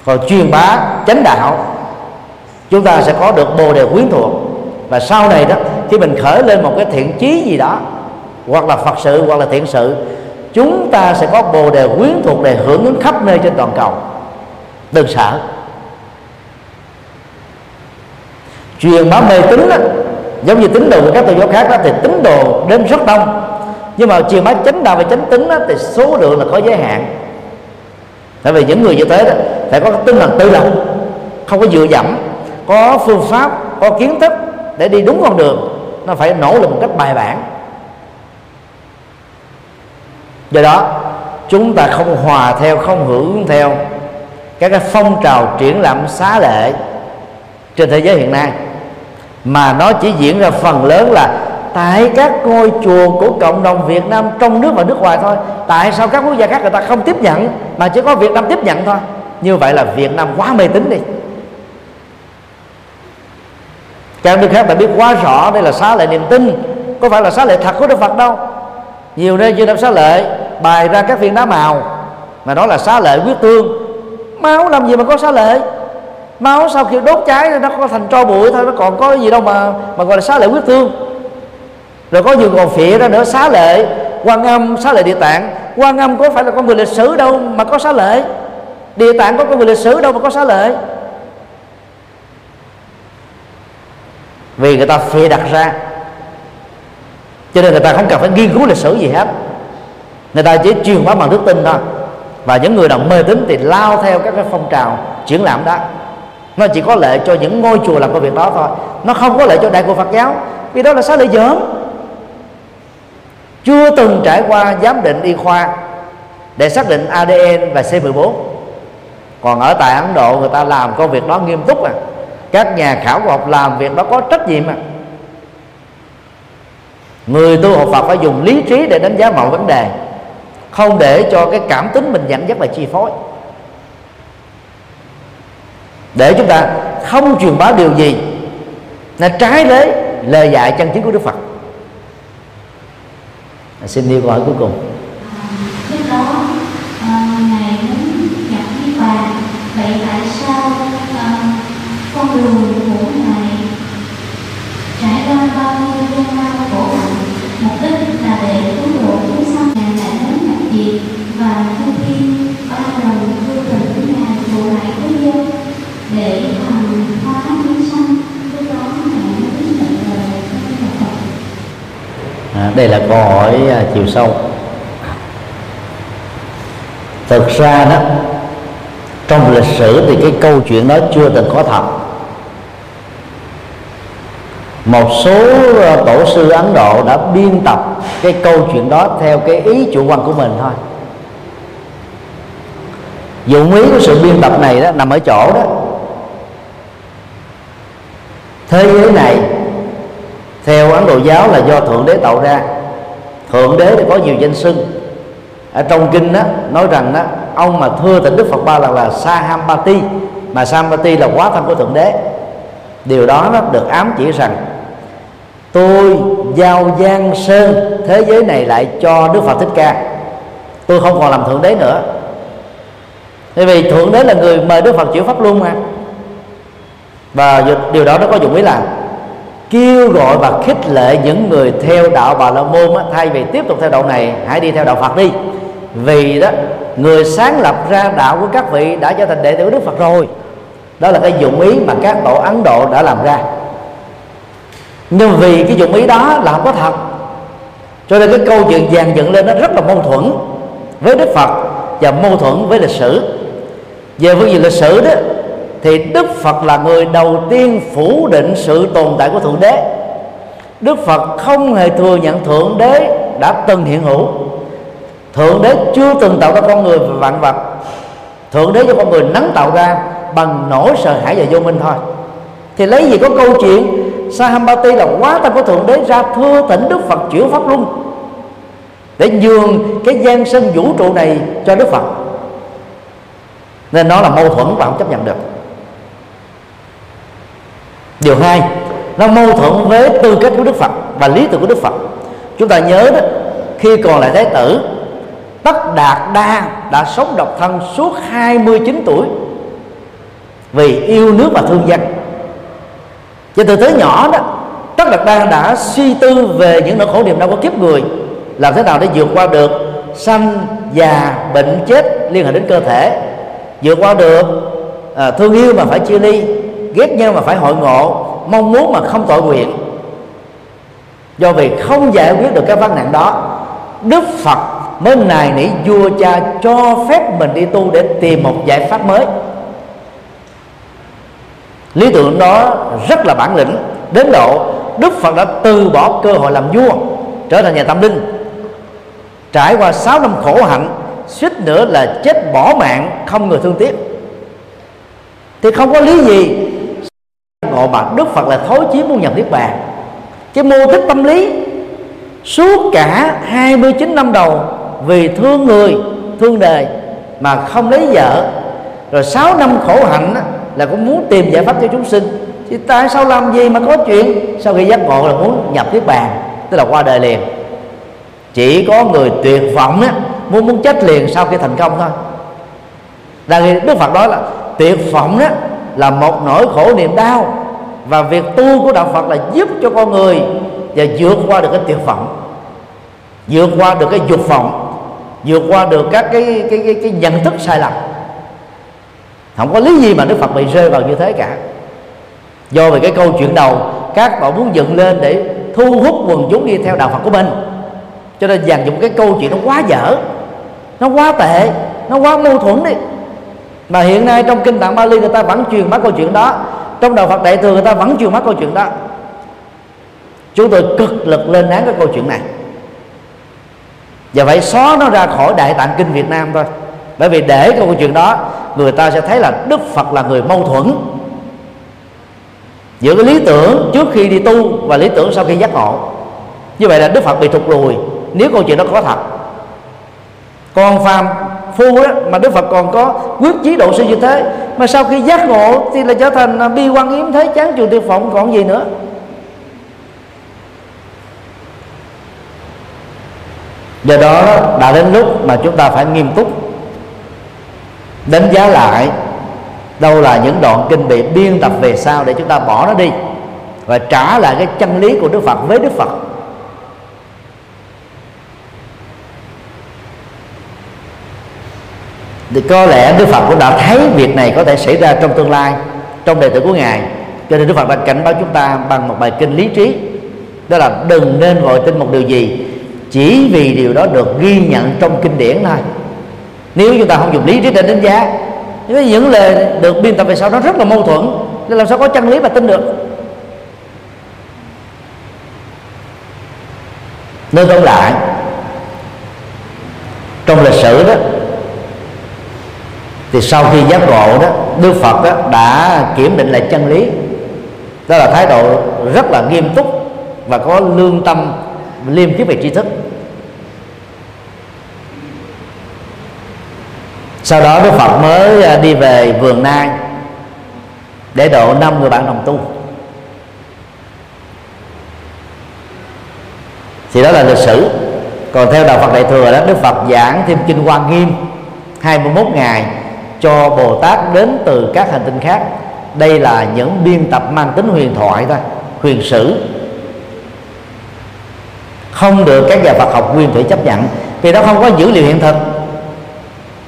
Còn truyền bá chánh đạo, chúng ta sẽ có được bồ đề quyến thuộc. Và sau này đó, khi mình khởi lên một cái thiện chí gì đó, hoặc là phật sự, hoặc là thiện sự, chúng ta sẽ có bồ đề quyến thuộc để hưởng ứng khắp nơi trên toàn cầu. Đừng sợ truyền bá mê tín giống như tín đồ của các tôn giáo khác đó thì tín đồ đến rất đông. Nhưng mà chiều bá chánh đạo và chánh tính đó, thì số lượng là có giới hạn. Tại vì những người như thế đó phải có tinh thần tự lập không có dựa dẫm có phương pháp có kiến thức để đi đúng con đường. Nó phải nỗ lực một cách bài bản. Do đó chúng ta không hòa theo không hưởng theo các cái phong trào triển lãm xá lệ trên thế giới hiện nay mà nó chỉ diễn ra phần lớn là tại các ngôi chùa của cộng đồng Việt Nam trong nước và nước ngoài thôi. Tại sao các quốc gia khác người ta không tiếp nhận, mà chỉ có Việt Nam tiếp nhận thôi? Như vậy là Việt Nam quá mê tín đi. Các nước khác đã biết quá rõ đây là xá lệ niềm tin. Có phải là xá lệ thật của Đức Phật đâu? Nhiều nơi chưa làm xá lệ bài ra các viên đá màu, mà đó là xá lệ quyết thương máu làm gì mà có xá lệ máu sau khi đốt cháy nó có thành tro bụi thôi, nó còn có gì đâu mà mà gọi là xá lệ huyết tương. Rồi có nhiều còn phịa ra nữa, xá lệ, quan âm, xá lệ địa tạng. Quan âm có phải là con người lịch sử đâu mà có xá lệ. Địa tạng có con người lịch sử đâu mà có xá lệ. Vì người ta phê đặt ra, cho nên người ta không cần phải nghiên cứu lịch sử gì hết. Người ta chỉ truyền hóa bằng đức tin thôi. Và những người nào mê tín thì lao theo các cái phong trào triển lãm đó nó chỉ có lệ cho những ngôi chùa làm công việc đó thôi. Nó không có lệ cho đại của Phật giáo. Vì đó là xá lợi giỡn. Chưa từng trải qua giám định y khoa để xác định ADN và C14 còn ở tại Ấn Độ, người ta làm công việc đó nghiêm túc à. Các nhà khảo cổ học làm việc đó có trách nhiệm à. Người tu học Phật phải dùng lý trí để đánh giá mọi vấn đề, không để cho cái cảm tính mình dẫn dắt và chi phối để chúng ta không truyền bá điều gì là trái với lời dạy chân chính của Đức Phật. À, xin yêu câu hỏi cuối cùng. Trước đó ờ, ngài muốn gặp với bà, vậy tại sao ờ, con đường à, đây là câu hỏi à, chiều sâu. Thực ra đó trong lịch sử thì cái câu chuyện đó chưa từng có thật. Một số à, tổ sư Ấn Độ đã biên tập cái câu chuyện đó theo cái ý chủ quan của mình thôi. Dụng ý của sự biên tập này đó nằm ở chỗ đó. Thế giới này theo ấn độ giáo là do thượng đế tạo ra. Thượng đế thì có nhiều danh xưng. Ở trong kinh đó nói rằng đó ông mà thưa tỉnh đức phật ba lần là sahampati, mà sahampati là quá thân của thượng đế. Điều đó nó được ám chỉ rằng, tôi giao giang sơn thế giới này lại cho đức phật thích ca. Tôi không còn làm thượng đế nữa. Bởi vì thượng đế là người mời đức phật chịu pháp luân mà. Và điều đó nó có dụng ý là kêu gọi và khích lệ những người theo đạo bà la môn á, thay vì tiếp tục theo đạo này hãy đi theo đạo phật đi. Vì đó người sáng lập ra đạo của các vị đã trở thành đệ tử đức phật rồi. Đó là cái dụng ý mà các tổ ấn độ đã làm ra. Nhưng vì cái dụng ý đó là không có thật. Cho nên cái câu chuyện dàn dựng lên nó rất là mâu thuẫn với đức phật và mâu thuẫn với lịch sử. Về phương diện lịch sử đó thì đức phật là người đầu tiên phủ định sự tồn tại của thượng đế. Đức phật không hề thừa nhận thượng đế đã từng hiện hữu. Thượng đế chưa từng tạo ra con người và vạn vật. Thượng đế cho con người nắng tạo ra bằng nỗi sợ hãi và vô minh thôi. Thì lấy gì có câu chuyện Sahambati là quá tâm của thượng đế ra thưa tỉnh đức phật chuyển pháp luân để nhường cái gian sân vũ trụ này cho đức phật. Nên nó là mâu thuẫn và không chấp nhận được điều hai nó mâu thuẫn với tư cách của đức phật và lý tưởng của đức phật. Chúng ta nhớ đó khi còn là thái tử tất đạt đa đã sống độc thân suốt 29 tuổi vì yêu nước và thương dân. Cho từ tới nhỏ đó tất đạt đa đã suy tư về những nỗi khổ niềm đau của kiếp người làm thế nào để vượt qua được sanh già bệnh chết liên hệ đến cơ thể vượt qua được à, thương yêu mà phải chia ly ghét nhau mà phải hội ngộ, mong muốn mà không tội nguyện. Do vì không giải quyết được cái vấn nạn đó, đức phật mới nài nỉ vua cha cho phép mình đi tu để tìm một giải pháp mới. Lý tưởng đó rất là bản lĩnh, đến độ đức phật đã từ bỏ cơ hội làm vua, trở thành nhà tâm linh. Trải qua 6 năm khổ hạnh, suýt nữa là chết bỏ mạng, không người thương tiếc. Thì không có lý gì mọi mặt đức phật là thối chí muốn nhập niết bàn. Cái mô thức tâm lý suốt cả 29 năm đầu vì thương người, thương đời mà không lấy vợ. Rồi 6 năm khổ hạnh là cũng muốn tìm giải pháp cho chúng sinh. Thì tại sao làm gì mà có chuyện? Sau khi giác ngộ là muốn nhập niết bàn, tức là qua đời liền. Chỉ có người tuyệt vọng á, muốn muốn chết liền sau khi thành công thôi. Là đức phật nói là tuyệt vọng đó là một nỗi khổ niềm đau và việc tu của đạo phật là giúp cho con người và vượt qua được cái tuyệt vọng vượt qua được cái dục vọng vượt qua được các cái cái cái, cái nhận thức sai lầm. Không có lý gì mà đức phật bị rơi vào như thế cả. Do về cái câu chuyện đầu các bạn muốn dựng lên để thu hút quần chúng đi theo đạo phật của mình. Cho nên dàn dụng cái câu chuyện nó quá dở nó quá tệ nó quá mâu thuẫn đi. Mà hiện nay trong kinh tạng Bali người ta vẫn truyền bá câu chuyện đó trong đạo Phật đại thừa người ta vẫn chưa mắc câu chuyện đó. Chúng tôi cực lực lên án cái câu chuyện này. Và phải xóa nó ra khỏi đại tạng kinh Việt Nam thôi. Bởi vì để câu chuyện đó, người ta sẽ thấy là Đức Phật là người mâu thuẫn giữa cái lý tưởng trước khi đi tu và lý tưởng sau khi giác ngộ. Như vậy là Đức Phật bị thụt lùi, nếu câu chuyện đó có thật. Con pham phu đó mà Đức Phật còn có quyết chí độ sư như thế. Mà sau khi giác ngộ thì là trở thành à, bi quan yếm thế chán trường tiêu phỏng, còn gì nữa. Do đó, đã đến lúc mà chúng ta phải nghiêm túc đánh giá lại đâu là những đoạn kinh bị biên tập về sau để chúng ta bỏ nó đi và trả lại cái chân lý của Đức Phật với Đức Phật. Thì có lẽ Đức Phật cũng đã thấy việc này có thể xảy ra trong tương lai, trong đời tử của ngài. Cho nên Đức Phật đã cảnh báo chúng ta bằng một bài kinh lý trí, đó là đừng nên vội tin một điều gì, chỉ vì điều đó được ghi nhận trong kinh điển thôi. Nếu chúng ta không dùng lý trí để đánh giá những lời được biên tập về sau nó rất là mâu thuẫn, nên làm sao có chân lý mà tin được? Nên tóm lại, trong lịch sử đó thì sau khi giác ngộ đó, đức phật đó đã kiểm định lại chân lý. Đó là thái độ rất là nghiêm túc và có lương tâm, liêm khiết về tri thức. Sau đó đức phật mới à, đi về vườn nai để độ năm người bạn đồng tu. Thì đó là lịch sử. Còn theo đạo phật đại thừa đó, đức phật giảng thêm kinh hoa nghiêm 21 ngày cho bồ tát đến từ các hành tinh khác. Đây là những biên tập mang tính huyền thoại thôi, huyền sử. Không được các nhà Phật học nguyên thủy chấp nhận, vì nó không có dữ liệu hiện thực.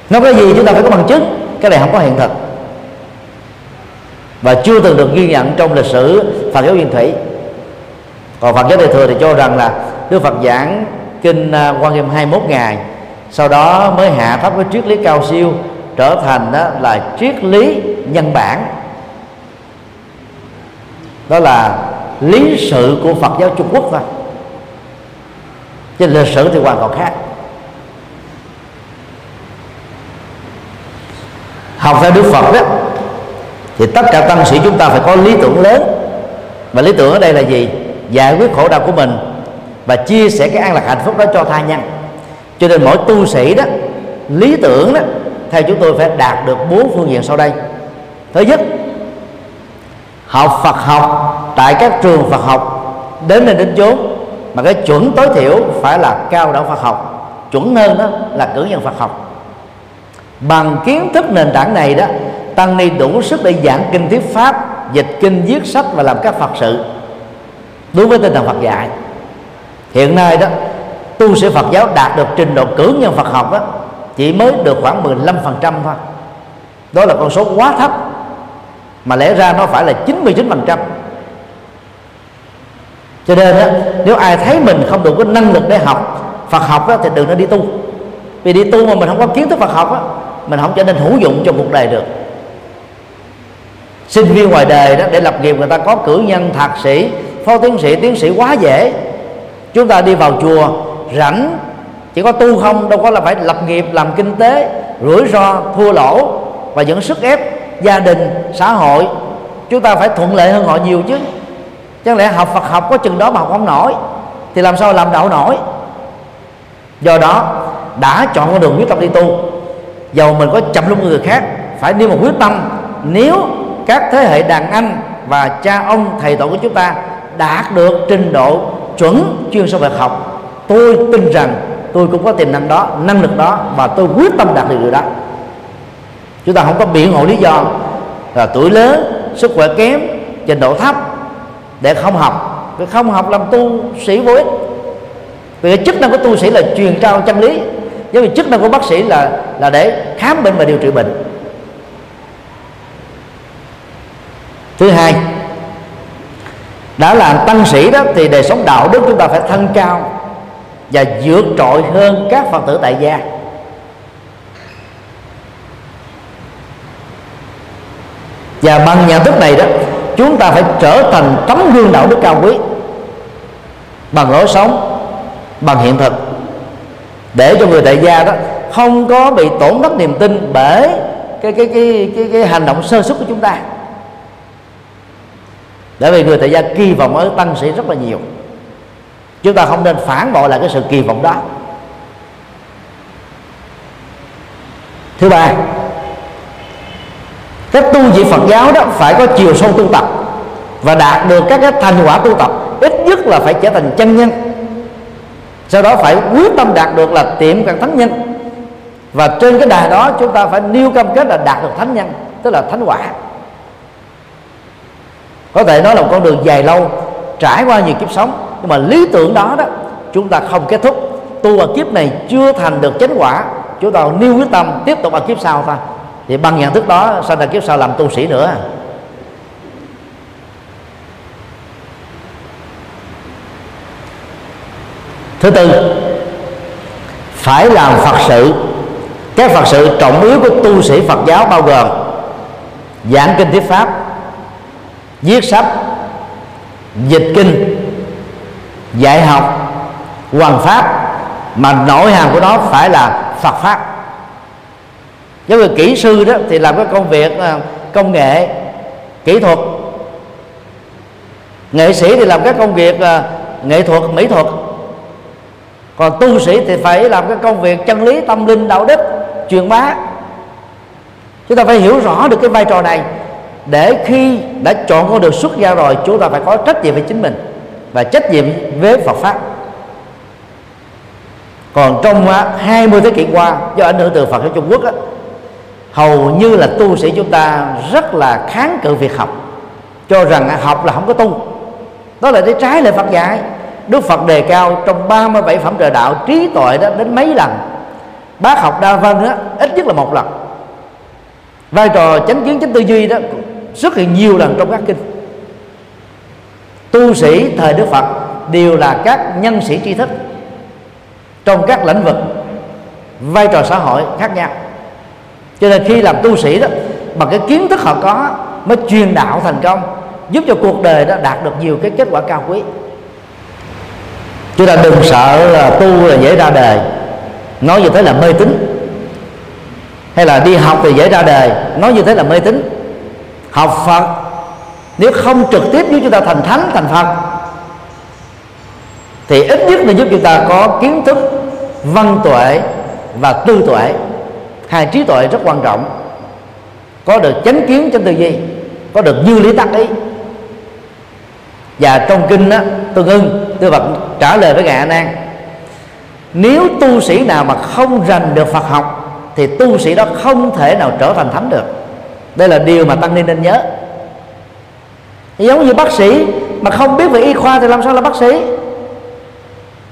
Nó có gì chúng ta phải có bằng chứng, cái này không có hiện thực. Và chưa từng được ghi nhận trong lịch sử Phật giáo nguyên thủy. Còn Phật giáo đại thừa thì cho rằng là Đức Phật giảng kinh à, quan nghiêm 21 ngày, sau đó mới hạ pháp với triết lý cao siêu trở thành đó là triết lý nhân bản. Đó là lý sự của Phật giáo Trung Quốc thôi. Chứ lịch sử thì hoàn toàn khác. Học theo Đức Phật đó, thì tất cả tăng sĩ chúng ta phải có lý tưởng lớn. Và lý tưởng ở đây là gì? Giải quyết khổ đau của mình và chia sẻ cái an lạc hạnh phúc đó cho tha nhân. Cho nên mỗi tu sĩ đó, lý tưởng đó theo chúng tôi phải đạt được bốn phương diện sau đây. Thứ nhất, học Phật học, tại các trường Phật học, đến nơi đến chốn, mà cái chuẩn tối thiểu phải là cao đẳng Phật học, chuẩn hơn đó là cử nhân Phật học. Bằng kiến thức nền tảng này đó, tăng ni đủ sức để giảng kinh thuyết pháp, dịch kinh viết sách và làm các Phật sự. Đối với tinh thần Phật dạy, hiện nay đó, tu sĩ Phật giáo đạt được trình độ cử nhân Phật học đó chỉ mới được khoảng 15% thôi. Đó là con số quá thấp mà lẽ ra nó phải là 99% cho nên đó, nếu ai thấy mình không đủ có năng lực để học Phật học đó, thì đừng nên đi tu. Vì đi tu mà mình không có kiến thức Phật học đó, mình không trở nên hữu dụng cho cuộc đời được. Sinh viên ngoài đời đó để lập nghiệp người ta có cử nhân thạc sĩ phó tiến sĩ tiến sĩ quá dễ. Chúng ta đi vào chùa rảnh chỉ có tu không, đâu có là phải lập nghiệp, làm kinh tế, rủi ro, thua lỗ và những sức ép gia đình, xã hội. Chúng ta phải thuận lợi hơn họ nhiều chứ. Chẳng lẽ học Phật học có chừng đó mà học không nổi? Thì làm sao làm đạo nổi? Do đó, đã chọn con đường quyết tâm đi tu. Dầu mình có chậm lúc người khác, phải đi một quyết tâm. Nếu các thế hệ đàn anh và cha ông, thầy tổ của chúng ta đạt được trình độ chuẩn chuyên sâu về học, tôi tin rằng tôi cũng có tiềm năng đó, năng lực đó, và tôi quyết tâm đạt được điều đó. Chúng ta không có biện hộ lý do là tuổi lớn, sức khỏe kém, trình độ thấp, để không học. Để không học làm tu sĩ vô ích. Vì cái chức năng của tu sĩ là truyền trao chân lý, giống như chức năng của bác sĩ là là để khám bệnh và điều trị bệnh. Thứ hai, đã làm tăng sĩ đó, thì đời sống đạo đức chúng ta phải thân cao và vượt trội hơn các phật tử tại gia. Và bằng nhận thức này đó chúng ta phải trở thành tấm gương đạo đức cao quý bằng lối sống bằng hiện thực. Để cho người tại gia đó không có bị tổn thất niềm tin bởi cái cái cái cái, cái hành động sơ xuất của chúng ta. Bởi vì người tại gia kỳ vọng ở tăng sĩ rất là nhiều chúng ta không nên phản bội lại cái sự kỳ vọng đó. Thứ ba, cái tu dị Phật giáo đó phải có chiều sâu tu tập và đạt được các cái thành quả tu tập. Ít nhất là phải trở thành chân nhân. Sau đó phải quyết tâm đạt được là tiệm cận thánh nhân. Và trên cái đài đó chúng ta phải nêu cam kết là đạt được thánh nhân, tức là thánh quả. Có thể nói là một con đường dài lâu, trải qua nhiều kiếp sống nhưng mà lý tưởng đó đó, chúng ta không kết thúc. Tu ở kiếp này chưa thành được chánh quả. Chúng ta nêu quyết tâm tiếp tục ở kiếp sau thôi thì bằng nhận thức đó sau này kiếp sau làm tu sĩ nữa? Thứ tư, phải làm phật sự. Các phật sự trọng yếu của tu sĩ phật giáo bao gồm giảng kinh thuyết pháp, viết sách, dịch kinh dạy học hoàn pháp, mà nội hàm của nó phải là phật pháp. Giống như kỹ sư đó thì làm cái công việc à, công nghệ, kỹ thuật. Nghệ sĩ thì làm các công việc à, nghệ thuật, mỹ thuật. Còn tu sĩ thì phải làm cái công việc chân lý, tâm linh, đạo đức, truyền bá. Chúng ta phải hiểu rõ được cái vai trò này để khi đã chọn con đường xuất gia rồi, chúng ta phải có trách nhiệm với chính mình và trách nhiệm với Phật pháp. Còn trong à, 20 thế kỷ qua do ảnh hưởng từ Phật ở Trung Quốc á, hầu như là tu sĩ chúng ta rất là kháng cự việc học cho rằng à, học là không có tu. Đó là cái trái lại Phật dạy. Đức Phật đề cao trong 37 phẩm trời đạo trí tuệ đó đến mấy lần. Bác học đa văn đó, ít nhất là một lần. Vai trò chánh kiến chánh tư duy đó xuất hiện nhiều lần trong các kinh tu sĩ thời Đức Phật đều là các nhân sĩ tri thức trong các lĩnh vực, vai trò xã hội khác nhau. Cho nên khi làm tu sĩ đó, bằng cái kiến thức họ có mới truyền đạo thành công, giúp cho cuộc đời đó đạt được nhiều cái kết quả cao quý. Chúng ta đừng sợ là tu là dễ ra đời, nói như thế là mê tín. Hay là đi học thì dễ ra đời, nói như thế là mê tín. Học phật nếu không trực tiếp giúp chúng ta thành thánh thành phật thì ít nhất là giúp chúng ta có kiến thức văn tuệ và tư tuệ. Hai trí tuệ rất quan trọng. Có được chánh kiến trong tư duy có được dư lý tác ý. Và trong kinh đó, tương ưng tôi vật trả lời với ngài an nếu tu sĩ nào mà không rành được Phật học thì tu sĩ đó không thể nào trở thành thánh được. Đây là điều mà tăng ni nên nhớ giống như bác sĩ mà không biết về y khoa thì làm sao là bác sĩ?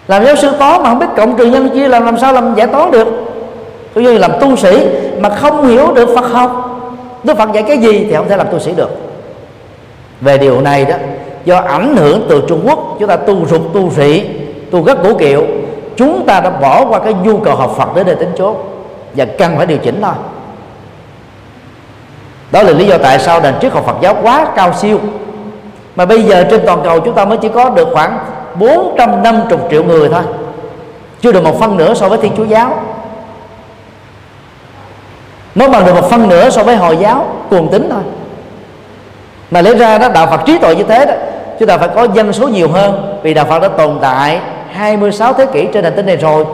Làm giáo sư toán mà không biết cộng trừ nhân chia là làm sao làm giải toán được? Cũng như làm tu sĩ mà không hiểu được Phật học, Đức Phật dạy cái gì thì không thể làm tu sĩ được. Về điều này đó, do ảnh hưởng từ Trung Quốc, chúng ta tu sụp tu sĩ tu rất cổ kiệu, chúng ta đã bỏ qua cái nhu cầu học Phật để đề tính chốt và cần phải điều chỉnh thôi. Đó là lý do tại sao đền trước học Phật giáo quá cao siêu mà bây giờ trên toàn cầu chúng ta mới chỉ có được khoảng 450 triệu người thôi. Chưa được một phân nửa so với Thiên Chúa giáo. Mới bằng được một phân nửa so với Hồi giáo, cuồng tính thôi. Mà lẽ ra đó, đạo Phật trí tuệ như thế đó, chúng ta phải có dân số nhiều hơn vì đạo Phật đã tồn tại 26 thế kỷ trên hành tinh này rồi.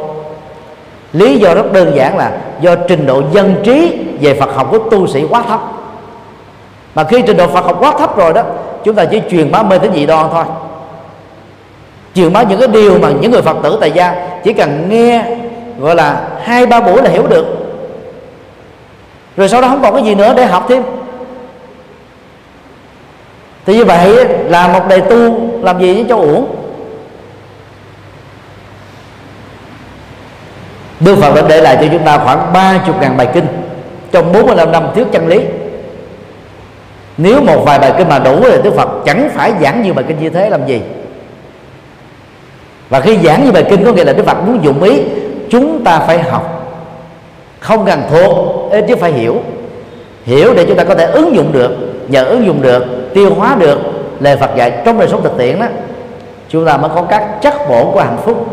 Lý do rất đơn giản là do trình độ dân trí về Phật học của tu sĩ quá thấp. Mà khi trình độ Phật học quá thấp rồi đó chúng ta chỉ truyền bá mê tín dị đoan thôi. Truyền bá những cái điều mà những người Phật tử tại gia chỉ cần nghe, gọi là hai, ba buổi là hiểu được. Rồi sau đó không còn cái gì nữa để học thêm. Thì như vậy là một đề tu làm gì cho uổng? Đức Phật đã để lại cho chúng ta khoảng ba chục ngàn bài kinh trong 45 năm thuyết chân lý nếu một vài bài kinh mà đủ thì Đức Phật chẳng phải giảng nhiều bài kinh như thế làm gì. Và khi giảng như bài kinh có nghĩa là Đức Phật muốn dụng ý chúng ta phải học. Không cần thuộc chứ phải hiểu. Hiểu để chúng ta có thể ứng dụng được, nhờ ứng dụng được, tiêu hóa được lời Phật dạy trong đời sống thực tiễn đó, chúng ta mới có các chất bổ của hạnh phúc,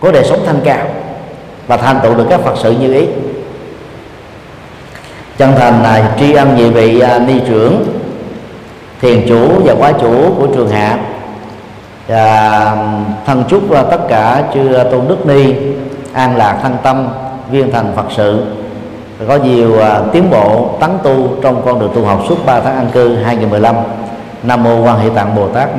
của đời sống thanh cao và thành tựu được các Phật sự như ý chân thành là tri ân nhị vị à, ni trưởng thiền chủ và quá chủ của trường hạ. Và thân chúc à, tất cả chư à, tôn đức ni an lạc thanh tâm viên thành phật sự. Có nhiều à, tiến bộ tấn tu trong con đường tu học suốt 3 tháng an cư 2015 nam mô quan hệ tạng bồ tát.